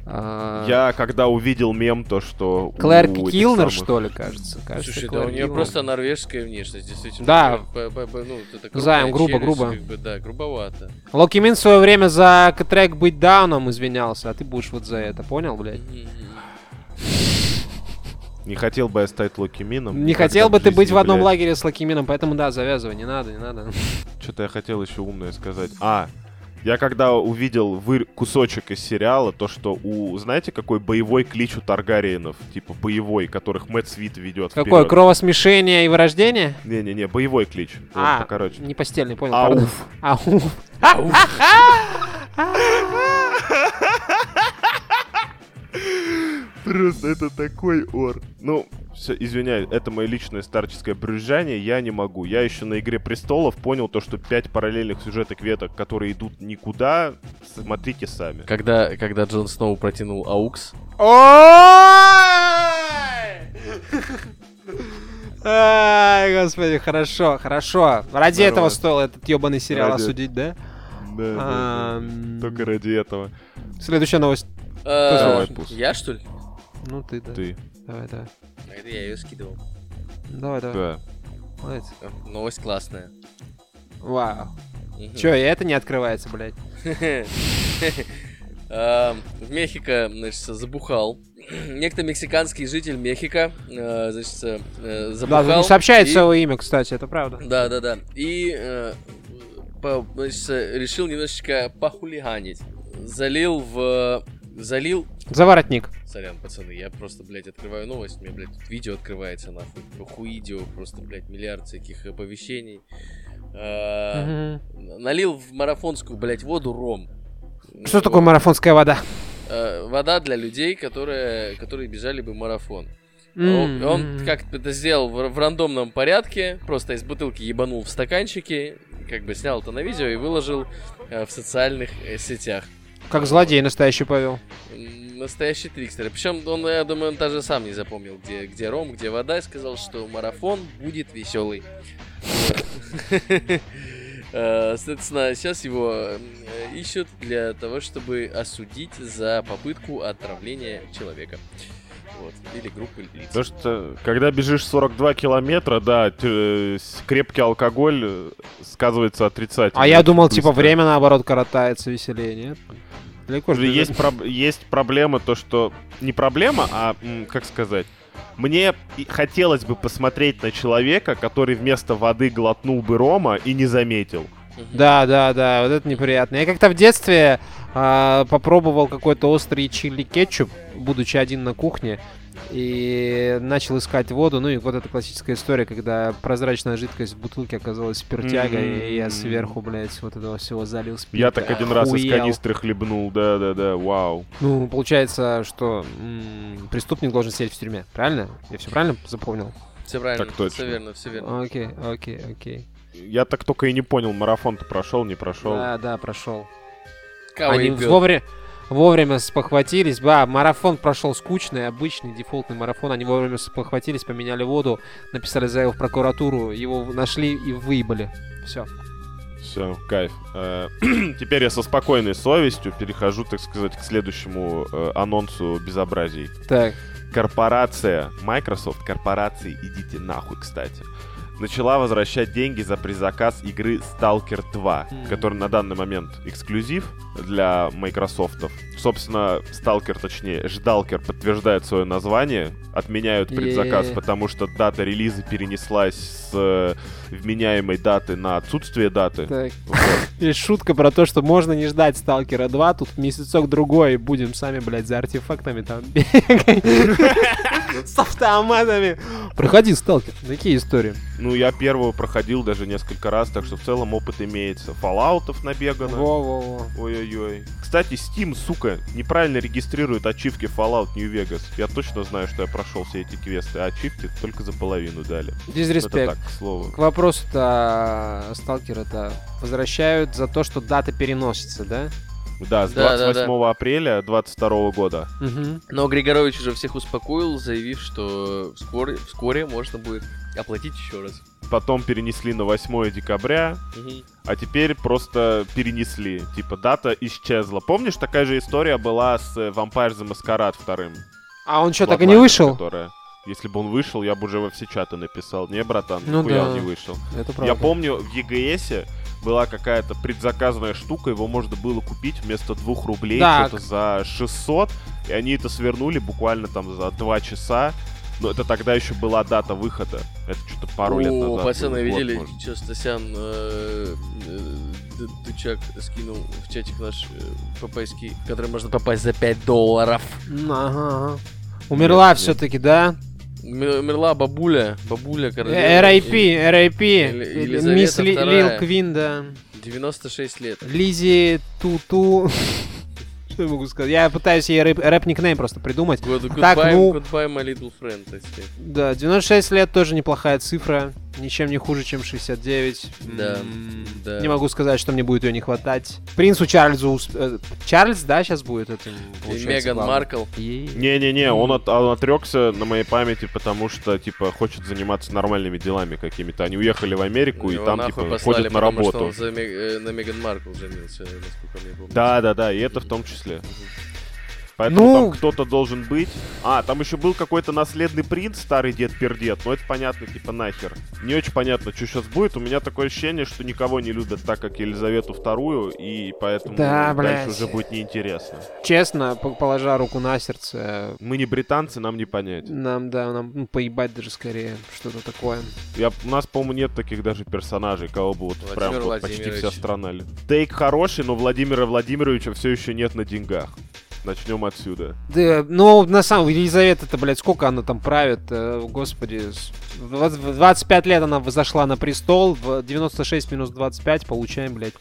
А,
Я, когда увидел мем, то, что...
Клэр Килнер,
самых-
что ли, кажется? кажется
Слушай, да у нее
Килнер.
просто норвежская внешность, действительно.
Да.
Ну,
Займ, грубо,
челюсть,
грубо.
как бы, да, грубовато.
Локи Мин в свое время за трек «Быть дауном» извинялся, а ты будешь вот за это, понял, блядь?
Не хотел бы я стать Локи Мином.
Не хотел бы ты быть в одном лагере с Локи Мином, поэтому да, завязывай, не надо, не надо. <laughs>
Что-то я хотел еще умное сказать. А, я когда увидел вы... кусочек из сериала, то, что у... Знаете, какой боевой клич у Таргариенов? Типа боевой, которых Мэтт Свит ведет
Какое,
вперед.
кровосмешение и вырождение?
Не-не-не, боевой клич.
А,
покороче.
не постельный, понял.
Ауф.
пардон. Ауф. <laughs> <laughs>
Просто это такой ор. Ну, Всё, извиняюсь, это мое личное старческое брюзжание, я не могу. Я еще на Игре Престолов понял то, что пять параллельных сюжеток веток, которые идут никуда, смотрите сами.
Когда, когда Джон Сноу протянул аукс,
Ой! <laughs> Ай, господи, хорошо, хорошо. Ради этого стоило этот ебаный сериал осудить, да?
Да, Только ради этого.
Следующая новость.
э, я что ли?
Ну ты, да.
Ты.
Давай, давай.
А Это я ее скидывал.
Давай, давай.
Да.
Молодец.
Новость классная.
Вау. Чё, и это не открывается, блядь? <laughs>
В Мехико, значит, забухал. <clears throat> Некто мексиканский житель Мехико, э, значит, э,
Да,
забухал.
не сообщает свое имя, кстати, это правда.
Да, да, да. И э, по- значит, решил немножечко похулиганить. Залил в... Залил...
Заворотник.
Сорян, пацаны, я просто, блядь, открываю новость, у меня, блядь, тут видео открывается, нахуй. Хуидео, просто, блядь, миллиард всяких оповещений.
Мгм.
Налил в марафонскую, блядь, воду ром.
Что такое марафонская вода?
Э, Вода для людей, которые, которые бежали бы марафон.
М,
Он, как-то это сделал в, в рандомном порядке, просто из бутылки ебанул в стаканчики, как бы снял это на видео и выложил э, в социальных э, сетях.
Как злодей настоящий повел.
Настоящий трикстер. Причем он, я думаю, он даже сам не запомнил, где, где ром, где вода, и сказал, что марафон будет веселый. <laughs> Э, Соответственно, сейчас его э, ищут для того, чтобы осудить за попытку отравления человека. Вот. Или группы лиц.
Потому что, когда бежишь 42 километра, да, э, крепкий алкоголь э, сказывается отрицательно.
А я думал, типа,
Быстро.
время, наоборот, коротается веселее, нет? Далеко же
Есть, проб- есть проблема, то что... Не проблема, а, как сказать... Мне хотелось бы посмотреть на человека, который вместо воды глотнул бы рома и не заметил.
Да, да, да, вот это неприятно. Я как-то в детстве а, попробовал какой-то острый чили кетчуп, будучи один на кухне, и начал искать воду. Ну и вот эта классическая история, когда прозрачная жидкость в бутылке оказалась спиртягой, и я
М.
сверху, блядь, вот этого всего залил спирт.
Я так один раз из
Охуел.
канистры хлебнул, да-да-да, вау.
Ну, получается, что м, преступник должен сидеть в тюрьме, правильно? Я все правильно запомнил?
Все правильно.
Так точно.
Все верно, все верно.
Окей, окей, окей.
Я так только и не понял, марафон-то прошел, не прошел.
Да, да, прошел.
Кого
Они
ебёт?
вовремя, вовремя спохватились. Да, марафон прошел скучный, обычный, дефолтный марафон. Они вовремя спохватились, поменяли воду, написали заяву в прокуратуру, его нашли и выебали. Все.
Все, кайф. Э, <clears throat> Теперь я со спокойной совестью перехожу, так сказать, к следующему э, анонсу безобразий.
Так.
Корпорация Microsoft, корпорации, идите нахуй, кстати, начала возвращать деньги за предзаказ игры Stalker 2,
Мгм.
который на данный момент эксклюзив для Microsoft. Собственно, Stalker, точнее, Ждалкер подтверждает свое название, отменяют предзаказ,
Е.
потому что дата релиза перенеслась с э, вменяемой даты на отсутствие даты.
Так.
Вот.
Есть шутка про то, что можно не ждать Сталкера 2, тут месяцок-другой и будем сами, блядь, за артефактами там бегать. <laughs> С автоматами. Проходи, Сталкер. Такие истории.
Ну, я первого проходил даже несколько раз, так что в целом опыт имеется. Фоллаутов набегано.
Во-во-во.
Ой-ой-ой. Кстати, Steam, сука, неправильно регистрирует ачивки Fallout New Vegas. Я точно знаю, что я прошел все эти квесты, а ачивки только за половину дали.
Дизреспект.
так, к слову.
К вопросу-то Сталкера-то возвращают за то, что дата переносится, да?
Да, с
Да, да,
28 апреля 22 года.
Угу.
Но Григорович уже всех успокоил, заявив, что вскоре, вскоре можно будет оплатить еще раз.
Потом перенесли на 8 декабря,
Мгм.
а теперь просто перенесли. Типа, дата исчезла. Помнишь, такая же история была с Vampire the Masquerade вторым?
А он что, так и не вышел?
Которая... Если бы он вышел, я бы уже во все чаты написал. Не, братан,
Ну да.
он не вышел.
Это правда.
Я помню, в EGS была какая-то предзаказанная штука, его можно было купить вместо двух рублей что-то за 600, и они это свернули буквально там за два часа. Но это тогда еще была дата выхода. Это что-то пару лет
О,
назад.
пацаны, видели,
может.
что Стасян э, э, Дучак скинул в чатик наш э, папайский, в который можно попасть за 5 долларов.
Ага. Умерла все-таки, да?
Умерла бабуля, бабуля королева.
Э, R.I.P., R.I.P. Мисс. Лил Квин, да.
И 96 лет.
Лизи Туту. <laughs> Что я могу сказать? Я пытаюсь ей рэп- рэп-никнейм просто придумать.
Good,
Так,
goodbye,
ну-
goodbye, my little friend. так сказать.
Да, 96 лет тоже неплохая цифра. Ничем не хуже, чем 69.
Да, да.
Не могу сказать, что мне будет ее не хватать. Принцу Чарльзу... усп- э, Чарльз, да, сейчас будет этим,
И
получается,
Меган
главным?
Маркл.
И-
Не-не-не, он, от- он отрекся на моей памяти, потому что, типа, хочет заниматься нормальными делами какими-то. Они уехали в Америку, и
Его
там,
нахуй
типа,
послали,
ходят на
потому что
работу.
он за э, на Меган Маркл женился, насколько мне помню.
Да-да-да, и это в том числе. Поэтому
Ну-
там кто-то должен быть. А, там еще был какой-то наследный принц, старый дед-пердед, но это понятно, типа нахер. Не очень понятно, что сейчас будет. У меня такое ощущение, что никого не любят так, как Елизавету вторую, и поэтому
Да,
дальше
блядь.
уже будет неинтересно.
Честно, по- положа руку на сердце,
Мы не британцы, нам не понять.
нам, да, нам ну, поебать даже скорее что-то такое.
Я, у нас, по-моему, нет таких даже персонажей, кого бы вот
Владимир
прям вот почти вся страна. ли- Тейк хороший, но Владимира Владимировича все еще нет на деньгах. Начнем отсюда.
Да, ну, на самом деле, Елизавета-то, блядь, сколько она там правит, э, господи. с- В 20 в 25 лет она зашла на престол, в 96 минус 25 получаем, блядь,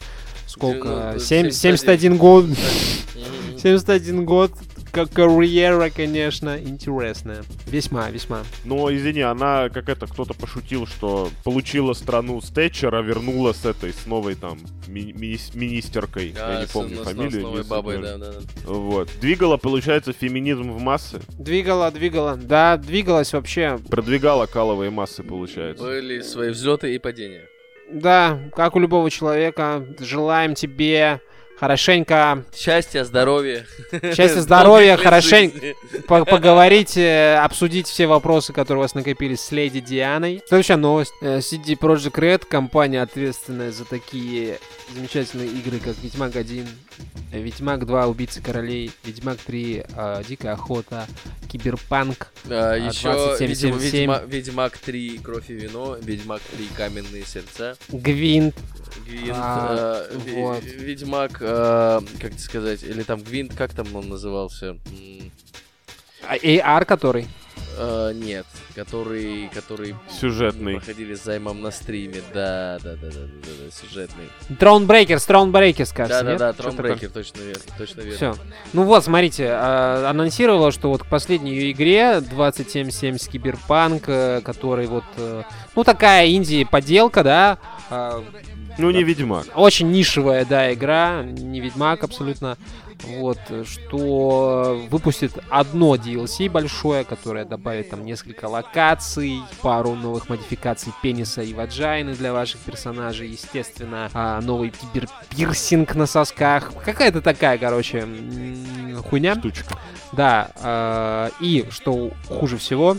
сколько?
Девяносто-
Семь-
71.
71 год.
Мгм.
71 год. Как карьера, конечно, интересная. Весьма, весьма.
Но, извини, она, как это, кто-то пошутил, что получила страну с Тэтчера, вернула с этой, с новой там ми- мини- министеркой.
А,
Я не
с-
помню
с- с
фамилию.
новой
не
бабой, да, да, да.
Вот. Двигала, получается, феминизм в массы.
Двигала, двигала. Да, двигалась вообще.
Продвигала каловые массы, получается.
Были свои взлеты и падения.
Да, как у любого человека. Желаем тебе хорошенько
Счастья, здоровья.
Счастья, здоровья, хорошенько. по- поговорить, э, обсудить все вопросы, которые у вас накопились с Леди Дианой. Следующая новость. Э, CD Projekt Red, компания, ответственная за такие замечательные игры, как Ведьмак 1, э, Ведьмак 2, Убийцы Королей, Ведьмак 3, э, Дикая Охота, Киберпанк,
А, еще
2777.
видимо, Ведьма- Ведьмак 3 Кровь и вино, Ведьмак 3 Каменные сердца,
Гвинт,
Гвинт,
А,
Ве-
вот.
Ведьмак, а, как это сказать, или там Гвинт, как там он назывался? М,
а, AR который.
а, нет, который, который
Сюжетный.
проходили с займом на стриме, да, да, да, да, да, да, да, сюжетный.
Thronebreakers, Thronebreakers, кажется,
Да, да,
нет?
да,
Что-то
Thronebreaker, точно верно, точно верно.
Все. Ну вот, смотрите, э, анонсировала, что вот к последней ее игре 2770 Киберпанк, э, который вот, э, ну такая инди-поделка, да, э,
Ну, не Ведьмак.
очень нишевая, да, игра, не Ведьмак абсолютно, вот, что выпустит одно DLC большое, которое добавит там несколько локаций, пару новых модификаций пениса и ваджайны для ваших персонажей, естественно, а, новый киберпирсинг на сосках, какая-то такая, короче, хуйня.
Штучка.
Да, э, и что хуже всего,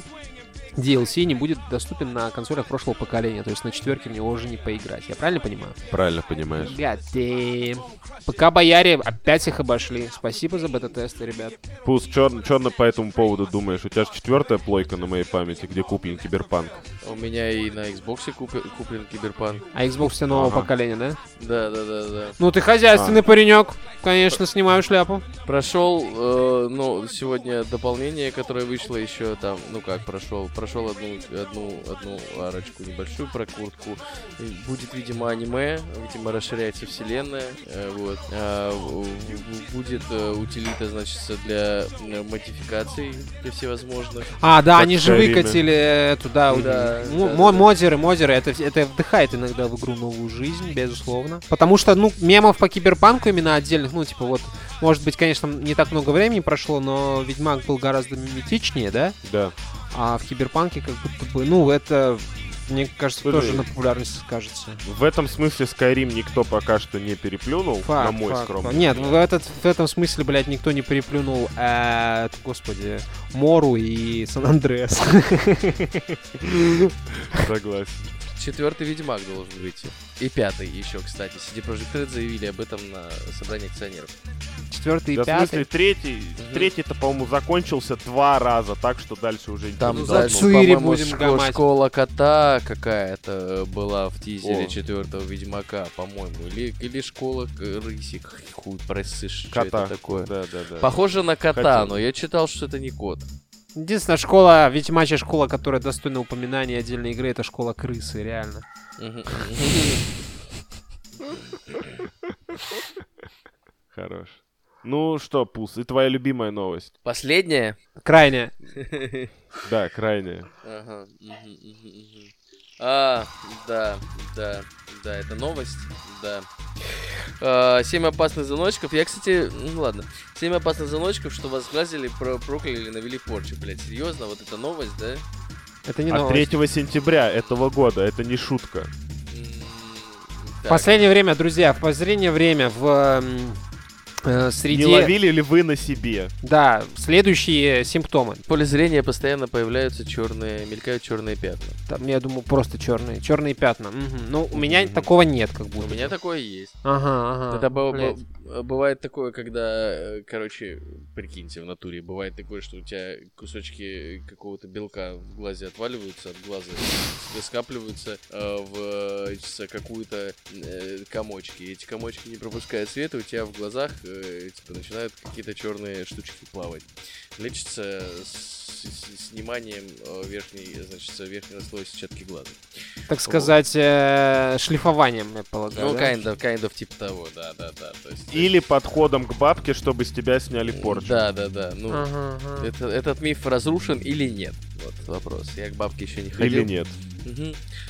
DLC не будет доступен на консолях прошлого поколения, то есть на четверке него уже не поиграть. Я правильно понимаю?
Правильно понимаешь.
Goddamn. ПК Бояре опять их обошли. Спасибо за бета-тесты, ребят.
Пус, что по этому поводу думаешь? У тебя же четвертая плойка на моей памяти, где куплен Киберпанк.
У меня и на Xbox купе- куплен Киберпанк.
А Xbox все нового
Ага.
поколения, да?
Да, да, да, да.
Ну ты хозяйственный паренек. Конечно, снимаю шляпу.
Прошел, э, ну, сегодня дополнение, которое вышло еще там, ну как прошел, прошел одну, одну, одну арочку небольшую про куртку. Будет, видимо, аниме, видимо, расширяется вселенная, э, вот. А, будет э, утилита, значит, для э, модификаций для всевозможных.
А, да, они же выкатили эту, да,
Да, да.
модеры, модеры, это, это вдыхает иногда в игру новую жизнь, безусловно. Потому что, ну, мемов по киберпанку именно отдельных, ну, типа вот, может быть, конечно, не так много времени прошло, но Ведьмак был гораздо миметичнее, да?
Да.
А в киберпанке как будто бы, ну, это, мне кажется,
Слушай,
тоже на популярности скажется.
В этом смысле Skyrim никто пока что не переплюнул,
Факт,
на мой
факт,
скромный
факт. Нет, в, этот, в этом смысле, блядь, никто не переплюнул, э, господи, Мору и Сан-Андреас.
Согласен.
Четвертый Ведьмак должен выйти. И пятый еще, кстати. CD Projekt Red заявили об этом на собрании акционеров.
Четвертый и
Да, в смысле,
пятый.
третий,
Мгм.
третий-то, по-моему, закончил за два раза, так что дальше уже
Там
не
за
дальше,
должен.
Цири будем гамать.
школа кота какая-то была в тизере
О.
четвертого Ведьмака, по-моему. Или, или школа рысик. Хуй просышь, что
Кота.
это такое.
Да, да, да.
Похоже на кота,
Хотел.
но я читал, что это не кот.
Единственная школа, ведьмачья школа, которая достойна упоминания отдельной игры, это школа крысы, реально.
Хорош. Ну что, Пус, и твоя любимая новость?
Последняя?
Крайне. <laughs>
Да, крайняя.
Ага. А, да, да, да, это новость, да. А, Семь опасных звоночков. Я, кстати, ну ладно. Семь опасных звоночков, что вас сглазили, про- прокляли навели порчу, блядь. Серьезно, вот это новость, да?
Это не
От
новость.
3 сентября этого года, это не шутка.
В последнее время, друзья, в последнее время в м, э, среди...
Не ловили ли вы на себе?
Да, следующие симптомы.
В поле зрения постоянно появляются черные, мелькают черные пятна.
Там, я думаю, просто черные. Черные пятна. Мгм. Ну, у меня
Мгм.
такого нет, как
У
будто.
меня
бы.
такое есть.
Ага, ага.
Это бо- бывает такое, когда, э, короче, прикиньте, в натуре, бывает такое, что у тебя кусочки какого-то белка в глазе отваливаются, от глаза скапливаются э, в э, какую-то э, комочки. И эти комочки не пропускают света, у тебя в глазах э, типа, начинают какие-то черные штучки плавать. Лечится с, с- сниманием э, верхней, значит, верхнего слоя сетчатки глаза.
Так сказать, э, шлифованием, я полагаю.
ну,
да?
kind of, kind of типа того, да, да, да. То есть,
Или подходом к бабке, чтобы с тебя сняли порчу.
Да, да, да. Ну,
Ага, ага.
Это, этот миф разрушен или нет? Вот вопрос. Я к бабке еще не ходил.
Или нет.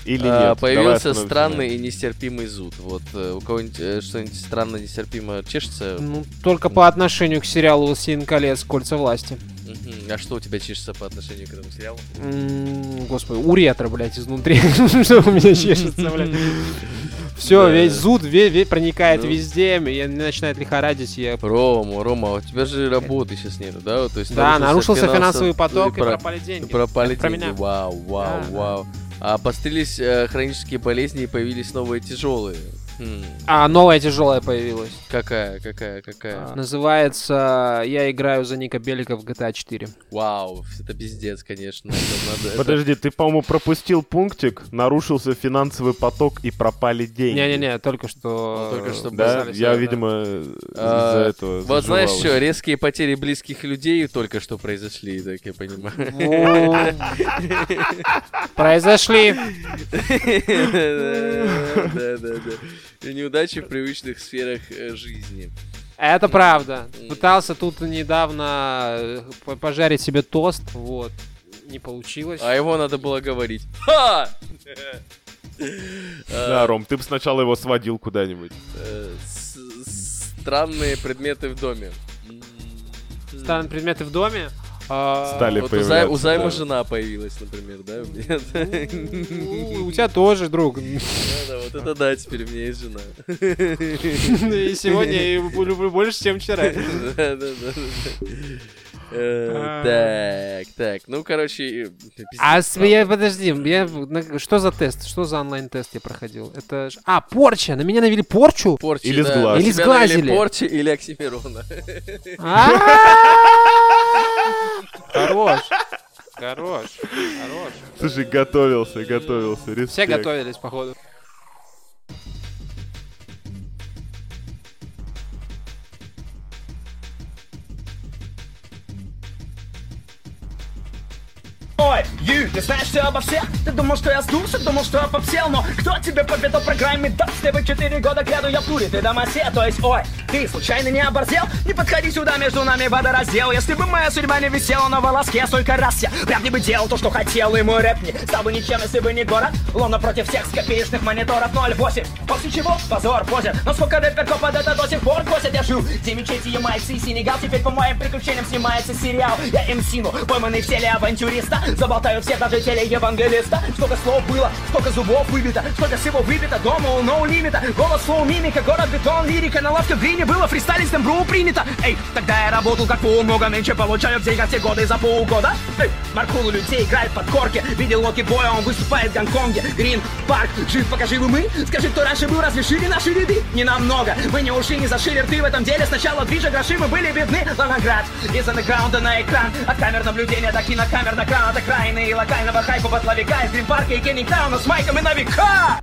Или
А,
нет.
Появился странный и нестерпимый зуд. Вот э, у кого-нибудь что-нибудь странно нестерпимо чешется?
Ну, только по отношению к сериалу «Властелин колец. Кольца власти».
А что у тебя чешется по отношению к этому сериалу?
Господи, уретра, блядь, изнутри. <laughs> Что у меня чешется, блядь. Все, весь зуд проникает
Ну.
везде, меня начинает лихорадить, я...
Рома, Рома, у тебя же работы сейчас нету, да? То есть
Да, нарушился
финансов-
финансовый поток и
про-
пропали деньги.
пропали деньги. Вау, вау, вау. А пострелись э, хронические болезни и появились новые тяжелые. Хм,
А новая тяжелая появилась.
Какая, какая, какая?
А, Называется «Я играю за Ника Белика в GTA 4».
Вау, это пиздец, конечно. Это надо- это-
Подожди, ты, по-моему, пропустил пунктик, нарушился финансовый поток и пропали деньги.
Не-не-не, только что...
Ну, только что
Да, я,
да.
видимо,
А,
из-за этого
Вот знаешь что, резкие потери близких людей только что произошли, так я понимаю.
Произошли. <laughs>
Да, да, да. И Неудачи в привычных сферах э, жизни.
Это правда. Пытался тут недавно э, по- пожарить себе тост, вот. Не получилось.
А его надо было говорить. Ха!
Да,
А,
Ром, ты бы сначала его сводил куда-нибудь.
э, Странные предметы в доме.
Странные предметы в доме. А,
Стали
Вот
появляться,
у Займа
да.
жена появилась, например, да? у меня?
У <laughs> у тебя тоже, друг.
Да-да, вот это да, теперь у меня есть жена. <laughs>
И сегодня я люблю больше, чем вчера. <laughs>
Да, да, да, да. Так, так, ну, короче... э,
А я, подожди, я, что за тест? Что за онлайн-тест я проходил? Это. А, порча! На меня навели порчу?
Или
да.
сглаз.
Или сглазили.
порчи или Оксимирона.
А! Хорош. Хорош. Хорош.
Слушай, готовился, готовился.
Все готовились, походу.
Ой, Ю, ты знаешь все обо всех? Ты думал, что я сдулся, думал, что я попсел Но кто тебе поведал программе Да, с тобой четыре года кряду я в туре Ты домосе, то есть, ой, ты случайно не оборзел? Не подходи сюда, между нами водораздел. Если бы моя судьба не висела на волоске Столько раз я прям не бы делал то, что хотел И мой рэп не стал бы ничем, если бы не город. Ловно против всех с копеечных мониторов 0,8 После чего позор позер. Но сколько рэперков под это до сих пор косят? Я жил, где мечети, ямайцы и Сенегал. Теперь по моим приключениям снимается сериал. Я МСину, пойманный в теле авантюриста Заболтаю всех, даже телеевангелиста Сколько слов было, сколько зубов выбито Сколько всего выбито, дома у ноу лимита. Голос, флоу, мимика, город, бетон, лирика На лавке в грине было. Фристайлистом, бру принято. Эй, тогда я работал как фул, много меньше получаю в деньгах те годы за полгода. Эй, Маркул людей играет под корки. Видел Локи Боя, он выступает в Гонконге. Грин, парк, жив, покажи вы мы. Скажи, кто раньше был, разве шире наши ряды? Не намного, мы не ушли, не зашили рты в этом деле. Сначала движа гроши, мы были бедны. Лонград, из андеграунда на экран. От камер наблюдения до кинокамер на кран От окраины и локального хайпа под лавика Из Грин-парка и Кеннингтауна с майками на века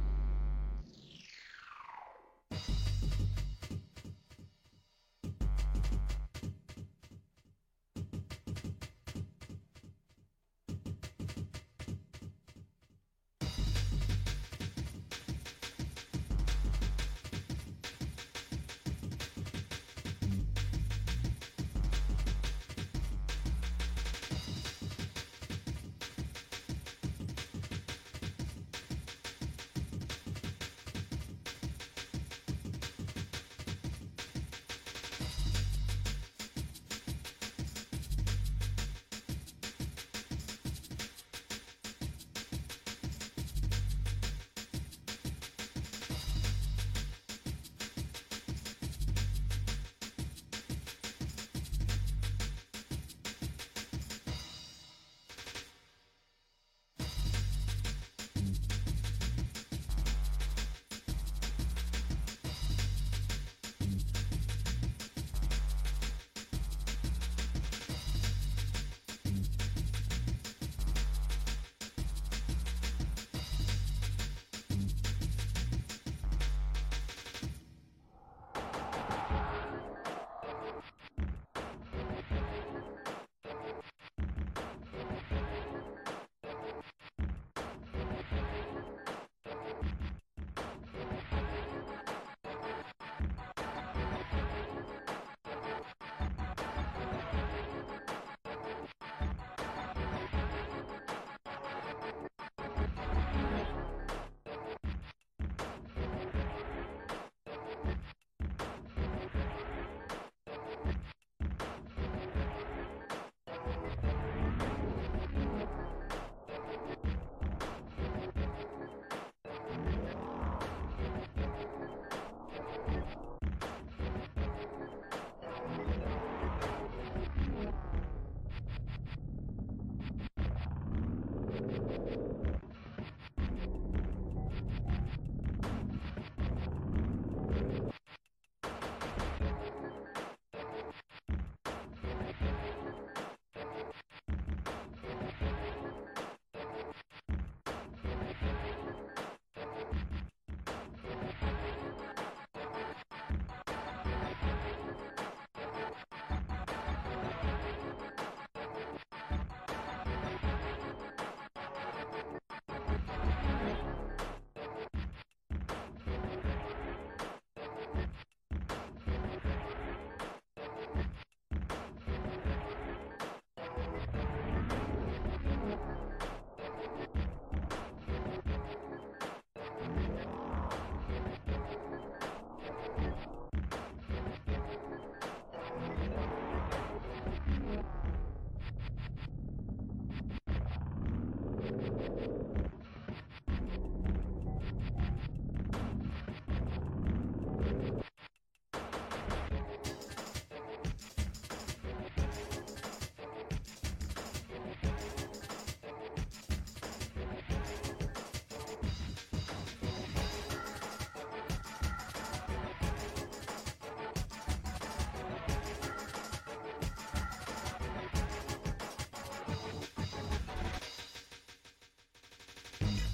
Bye.